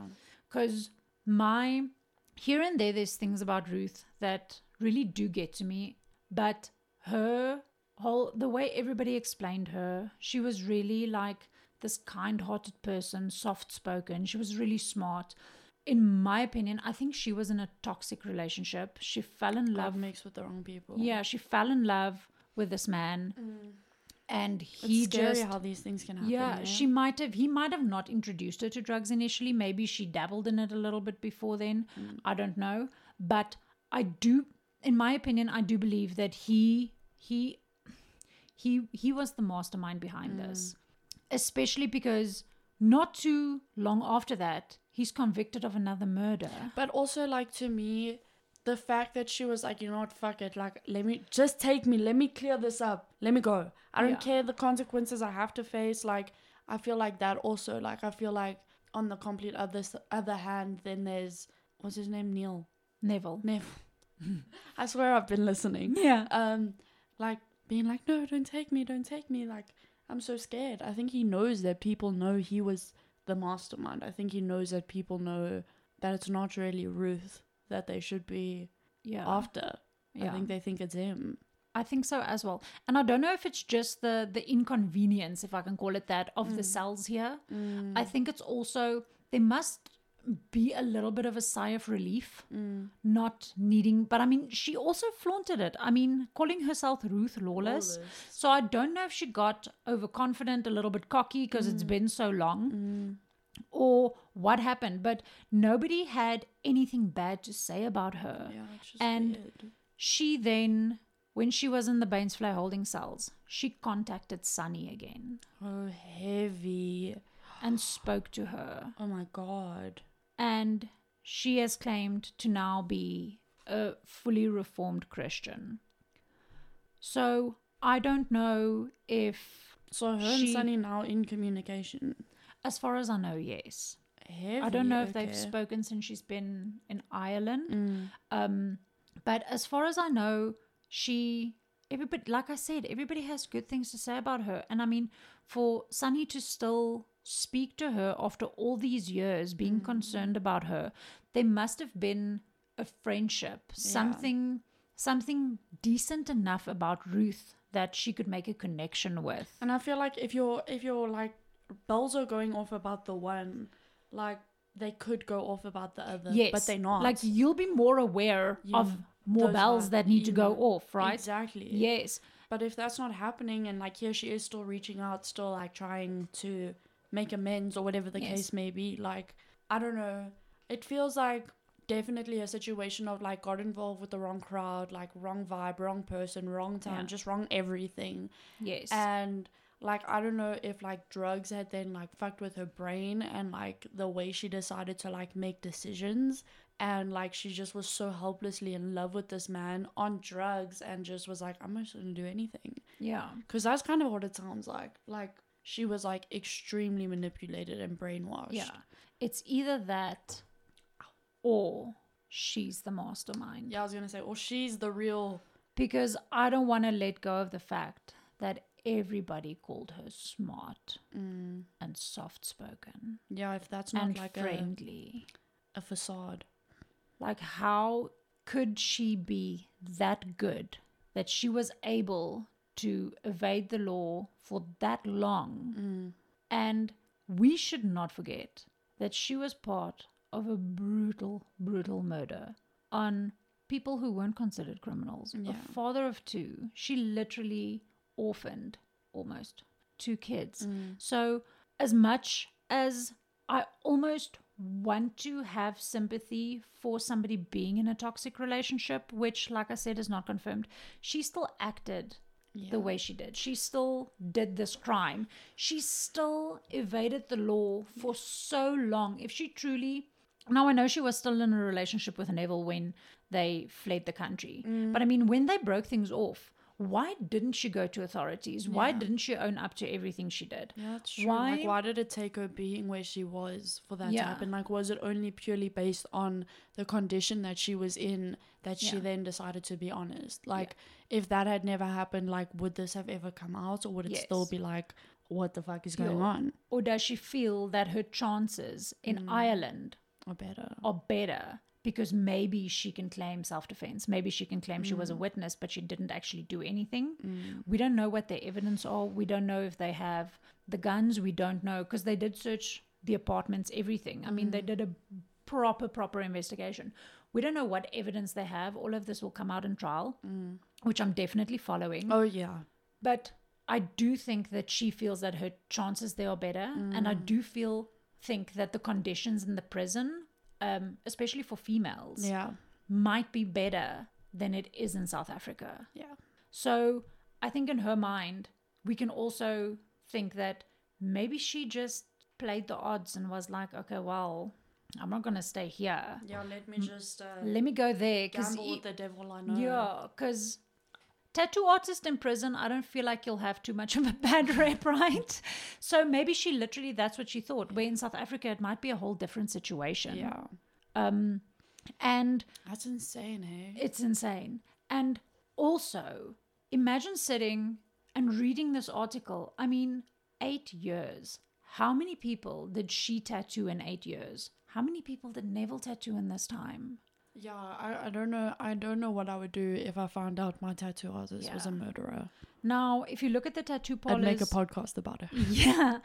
Because my here and there, there's things about Ruth that really do get to me, but her whole the way everybody explained her, she was really like this kind-hearted person, soft-spoken. She was really smart. In my opinion, I think she was in a toxic relationship. She fell in Love love. mixed with the wrong people. Yeah, she fell in love with this man, mm. And he It's scary just how these things can happen. yeah, eh? she might have. He might have not introduced her to drugs initially. Maybe she dabbled in it a little bit before then. I don't know, but I do, in my opinion, I do believe that he he he he was the mastermind behind this, especially because not too long after that, he's convicted of another murder. But also, like to me, the fact that she was like, you know what, fuck it, like let me just take me, let me clear this up, let me go. I don't Yeah. care the consequences I have to face. Like I feel like that also. Like I feel like on the complete other other hand, then there's what's his name, Neil. Neville. Neville. I swear I've been listening. Yeah. Um, like being like, no, don't take me, don't take me. Like I'm so scared. I think he knows that people know he was the mastermind. I think he knows that people know that it's not really Ruth that they should be Yeah. after. yeah. I think they think it's him. I think so as well. And I don't know if it's just the the inconvenience, if I can call it that, of the mm. cells here. Mm. I think it's also there must be a little bit of a sigh of relief mm. not needing but i mean she also flaunted it i mean calling herself ruth lawless, Lawless. so i don't know if she got overconfident a little bit cocky because it's been so long or what happened but nobody had anything bad to say about her Yeah, And- weird. she then when she was in the Bainsvlei holding cells, she contacted Sunny again Oh, heavy. and spoke to her. Oh my god. And she has claimed to now be a fully reformed Christian. So I don't know if, So her She- and Sunny now in communication. As far as I know, yes. Heavy. I don't know if they've spoken since she's been in Ireland. Mm. Um, but as far as I know, she everybody like I said, everybody has good things to say about her. And I mean, for Sunny to still speak to her after all these years being concerned about her, there must have been a friendship, something something decent enough about Ruth that she could make a connection with. And I feel like if you're if you're like bells are going off about the one, like they could go off about the other. Yes. But they're not. Like you'll be more aware of more those bells are- that need to go know, off, right? Exactly. Yes. But if that's not happening and like here she is still reaching out, still like trying to make amends or whatever the Yes. case may be, like I don't know. It feels like definitely a situation of like got involved with the wrong crowd, like wrong vibe, wrong person, wrong time, Yeah. just wrong everything. Yes. And like I don't know if like drugs had then like fucked with her brain and like the way she decided to like make decisions and like she just was so helplessly in love with this man on drugs and just was like I'm just gonna do anything yeah. because that's kind of what it sounds like like she was like extremely manipulated and brainwashed Yeah. It's either that or she's the mastermind. yeah I was gonna say well she's the real Because I don't want to let go of the fact that everybody called her smart mm, and soft spoken yeah if that's not and like a, friendly. a facade Like, how could she be that good that she was able to evade the law for that long? mm, And we should not forget that she was part of a brutal, brutal murder on people who weren't considered criminals. Yeah. A father of two. She literally orphaned almost two kids. mm. So, as much as I almost want to have sympathy for somebody being in a toxic relationship, which, like I said, is not confirmed, she still acted yeah. the way she did. She still did this crime. She still evaded the law for so long. If she truly. Now, I know she was still in a relationship with Neville when they fled the country. But I mean, when they broke things off, why didn't she go to authorities? Why didn't she own up to everything she did? Yeah, that's true. Why- Like, why did it take her being where she was for that to happen? Like, was it only purely based on the condition that she was in that she Yeah. then decided to be honest? Like, if that had never happened, like, would this have ever come out, or would it still be like, what the fuck is going Yeah. on? Or does she feel that her chances in mm. Ireland are better? are better because maybe she can claim self defense. Maybe she can claim she was a mm. witness, but she didn't actually do anything. Mm. We don't know what their evidence are. We don't know if they have the guns. We don't know because they did search the apartments, everything. I mean, they mm. did a proper, proper investigation. We don't know what evidence they have. All of this will come out in trial, which I'm definitely following. Oh yeah, But I do think that she feels that her chances there are better, and I Mm. do feel think that the conditions in the prison, um, especially for females, yeah, might be better than it is in South Africa. yeah. So I think in her mind, we can also think that maybe she just played the odds and was like, okay, well, I'm not gonna stay here. Yeah, let me just uh, Let me go there because the devil I know. yeah, because tattoo artist in prison, I don't feel like you'll have too much of a bad rep, right? So maybe she literally that's what she thought. Where in South Africa it might be a whole different situation. yeah. Um, and That's insane, hey? it's insane. And also, imagine sitting and reading this article. I mean, eight years. How many people did she tattoo in eight years? How many people did Neville tattoo in this time? Yeah, I, I don't know. I don't know what I would do if I found out my tattoo artist was a murderer. Now, if you look at the tattoo I'd make a podcast about it. yeah,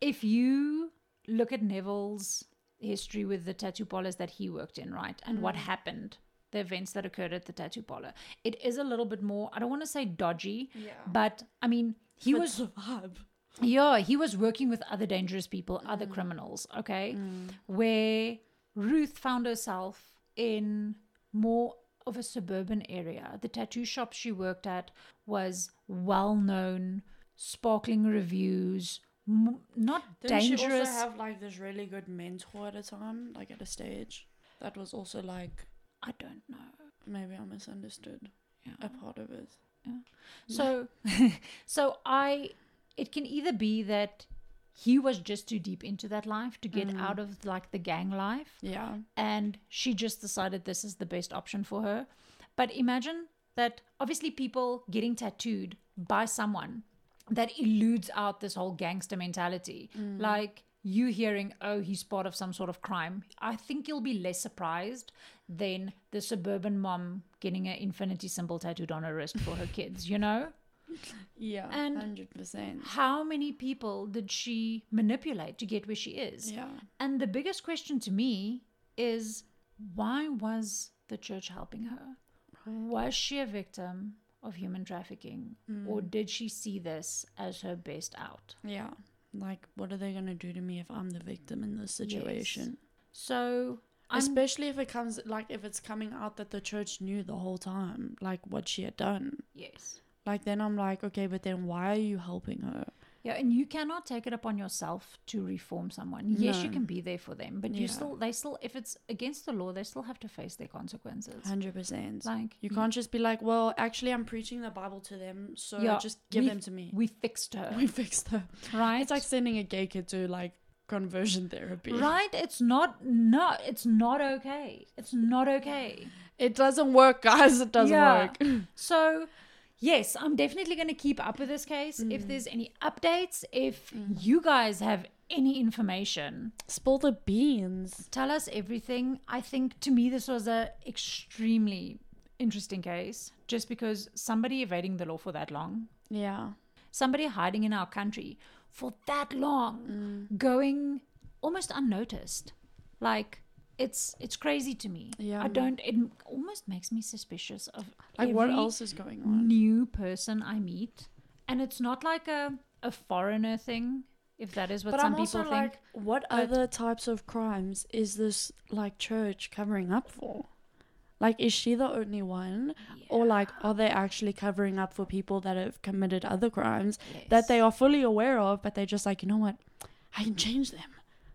if you look at Neville's history with the tattoo parlors that he worked in, right, and what mm. happened, the events that occurred at the tattoo parlor, it is a little bit more. I don't want to say dodgy, Yeah. but I mean, he He was vibe. yeah, he was working with other dangerous people, other mm. criminals, okay? Mm. Where Ruth found herself in more of a suburban area. The tattoo shop she worked at was well known, sparkling reviews, m- not Didn't dangerous. she also have like this really good mentor at a time, like at a stage? That was also like I don't know. maybe I misunderstood Yeah. a part of it. Yeah. So, so I, it can either be that he was just too deep into that life to get Mm. out of like the gang life, Yeah. and she just decided this is the best option for her. But imagine that obviously people getting tattooed by someone that eludes out this whole gangster mentality. Mm. Like you hearing, oh, he's part of some sort of crime. I think you'll be less surprised than the suburban mom getting an infinity symbol tattooed on her wrist for her kids, you know? Yeah. And- hundred percent. How many people did she manipulate to get where she is? Yeah. And the biggest question to me is why was the church helping her? Was she a victim of human trafficking or Mm. did she see this as her best out? Yeah. Like, what are they gonna do to me if I'm the victim in this situation? So, Especially if it comes like if it's coming out that the church knew the whole time, like what she had done. yes. Like then I'm like, okay, but then why are you helping her? Yeah, and you cannot take it upon yourself to reform someone. Yes, you can be there for them, but you still they still if it's against the law, they still have to face their consequences. Hundred percent. Like You can't just be like, well, actually, I'm preaching the Bible to them, so Yeah, just give them to me. we fixed her, We fixed her. right? It's like sending a gay kid to like conversion therapy. Right? It's not no, it's not okay. It's not okay. It doesn't work, guys. It doesn't Yeah. work. So, yes, I'm definitely going to keep up with this case. Mm. If there's any updates, if you guys have any information, Spill the beans. tell us everything. I think to me this was a extremely interesting case just because somebody evading the law for that long, Yeah. somebody hiding in our country for that long, Mm. going almost unnoticed. Like it's it's crazy to me. Yeah. I don't it almost makes me suspicious of Like, what else is going on? new person I meet. And it's not like a, a foreigner thing, if that is what But some I'm also people think. like, what But- other types of crimes is this like church covering up for? Like, is she the only one, or like, are they actually covering up for people that have committed other crimes that they are fully aware of, but they're just like, you know what, I can change them.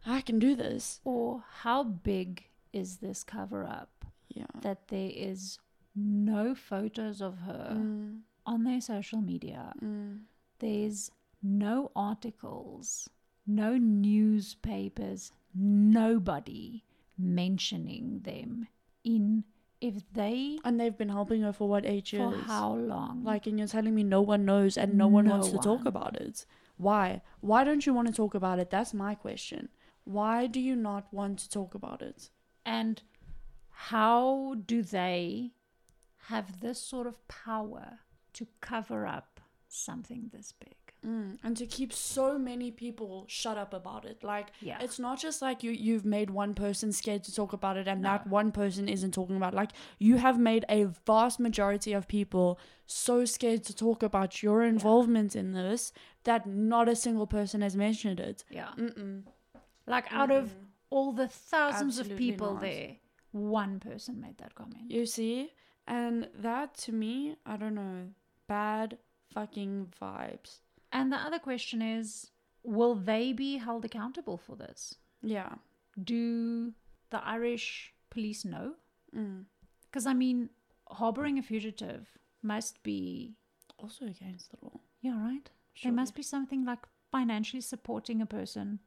I can do this. Or how big is this cover up Yeah. that there is no photos of her Mm, on their social media? mm. There's no articles, no newspapers, nobody mentioning them in if they And they've been helping her for what eight for years? how long? Like, and you're telling me no one knows and no one No wants to talk about it. Why? Why don't you want to talk about it? That's my question. Why do you not want to talk about it? And how do they have this sort of power to cover up something this big? Mm. And to keep so many people shut up about it. Like, Yeah. it's not just like you, you've made one person scared to talk about it and No. that one person isn't talking about it. Like, you have made a vast majority of people so scared to talk about your involvement in this that not a single person has mentioned it. Yeah. Mm-mm. Like out of Mm-mm. all the thousands of people not. there, one person made that comment. You see? And that to me, I don't know, bad fucking vibes. And the other question is will they be held accountable for this? Yeah. Do the Irish police know? Mm. Because, I mean, harboring a fugitive must be, Also against the law. yeah, right? Sure. There must be something like financially supporting a person.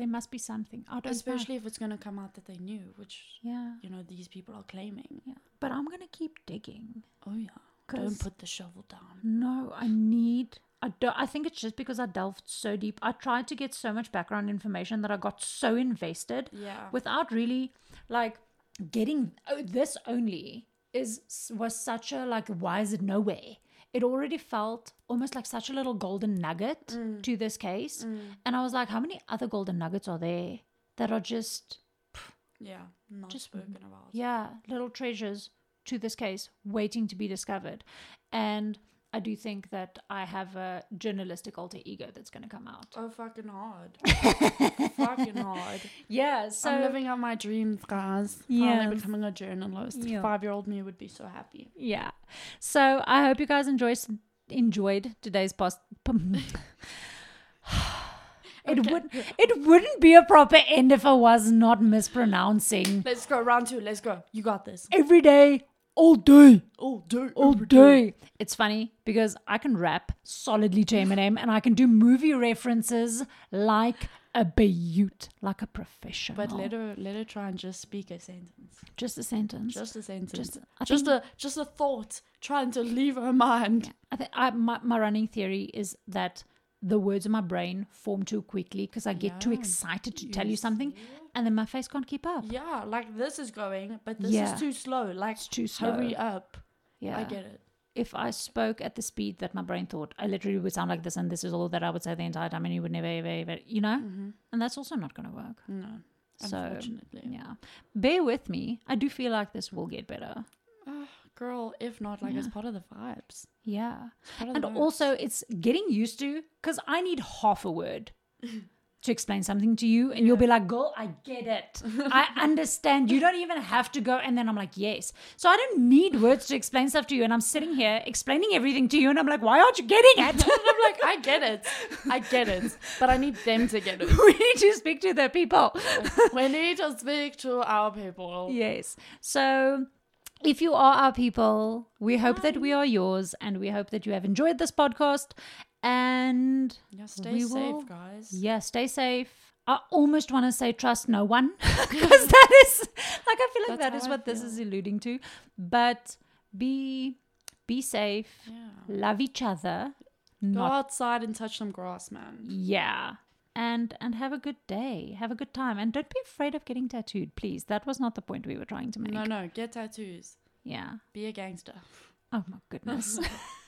There must be something. I don't know. Especially if it's going to come out that they knew, which, Yeah. you know, these people are claiming. Yeah. But I'm going to keep digging. Oh, yeah. don't put the shovel down. No, I need. I don't. I think it's just because I delved so deep. I tried to get so much background information that I got so invested Yeah. without really like getting oh, this. Only is was such a like. Why is it nowhere? It already felt almost like such a little golden nugget Mm. to this case, and I was like, how many other golden nuggets are there that are just yeah. Not Just- spoken about. yeah, little treasures to this case waiting to be discovered. And I do think that I have a journalistic alter ego that's going to come out. Oh, fucking hard. fucking hard. Yeah, so I'm living out my dreams, guys. Yes. Finally becoming a journalist. Yeah. Five year old me would be so happy. yeah. So I hope you guys enjoyed enjoyed today's post. It Okay. would it wouldn't be a proper end if I was not mispronouncing Let's go, round two. Let's go. You got this. every day, all day. All day. all day. It's funny because I can rap solidly to Eminem and I can do movie references like a beaut, like a professional. But let her let her try and just speak a sentence. just a sentence. Just a sentence. Just- Just, think- a just a thought trying to leave her mind. I think I, my my running theory is that the words in my brain form too quickly because I get too excited to tell You you something, and then my face can't keep up. Yeah, like this is going, but this Yeah. is too slow. Like It's too slow. hurry up. Yeah, I get it. if I spoke at the speed that my brain thought, I literally would sound like this, and this is all that I would say the entire time, and you would never, ever, ever, you know, Mm-hmm. and that's also not going to work. No, So, unfortunately. Yeah. Bear with me. I do feel like this will get better. Girl, if not, like it's Yeah. part of the vibes. Yeah. It's And vibes. also, it's getting used to, because I need half a word to explain something to you, and you'll be like, girl, I get it. I understand. You don't even have to go. And then I'm like, yes. So I don't need words to explain stuff to you. And I'm sitting here explaining everything to you, and I'm like, why aren't you getting it? I'm like, I get it. I get it. But I need them to get it. we need to speak to the people. we need to speak to our people. Yes. So if you are our people, we hope that we are yours and we hope that you have enjoyed this podcast. And Yeah, stay We safe, will- guys. yeah, stay safe. I almost want to say trust no one because that is like I feel like That's that is what this is alluding to. But be be safe, Yeah. love each other, Go outside and touch some grass, man. yeah. And and have a good day. Have a good time. And don't be afraid of getting tattooed, please. That was not the point we were trying to make. No, no, get tattoos. Yeah. Be a gangster. Oh my goodness.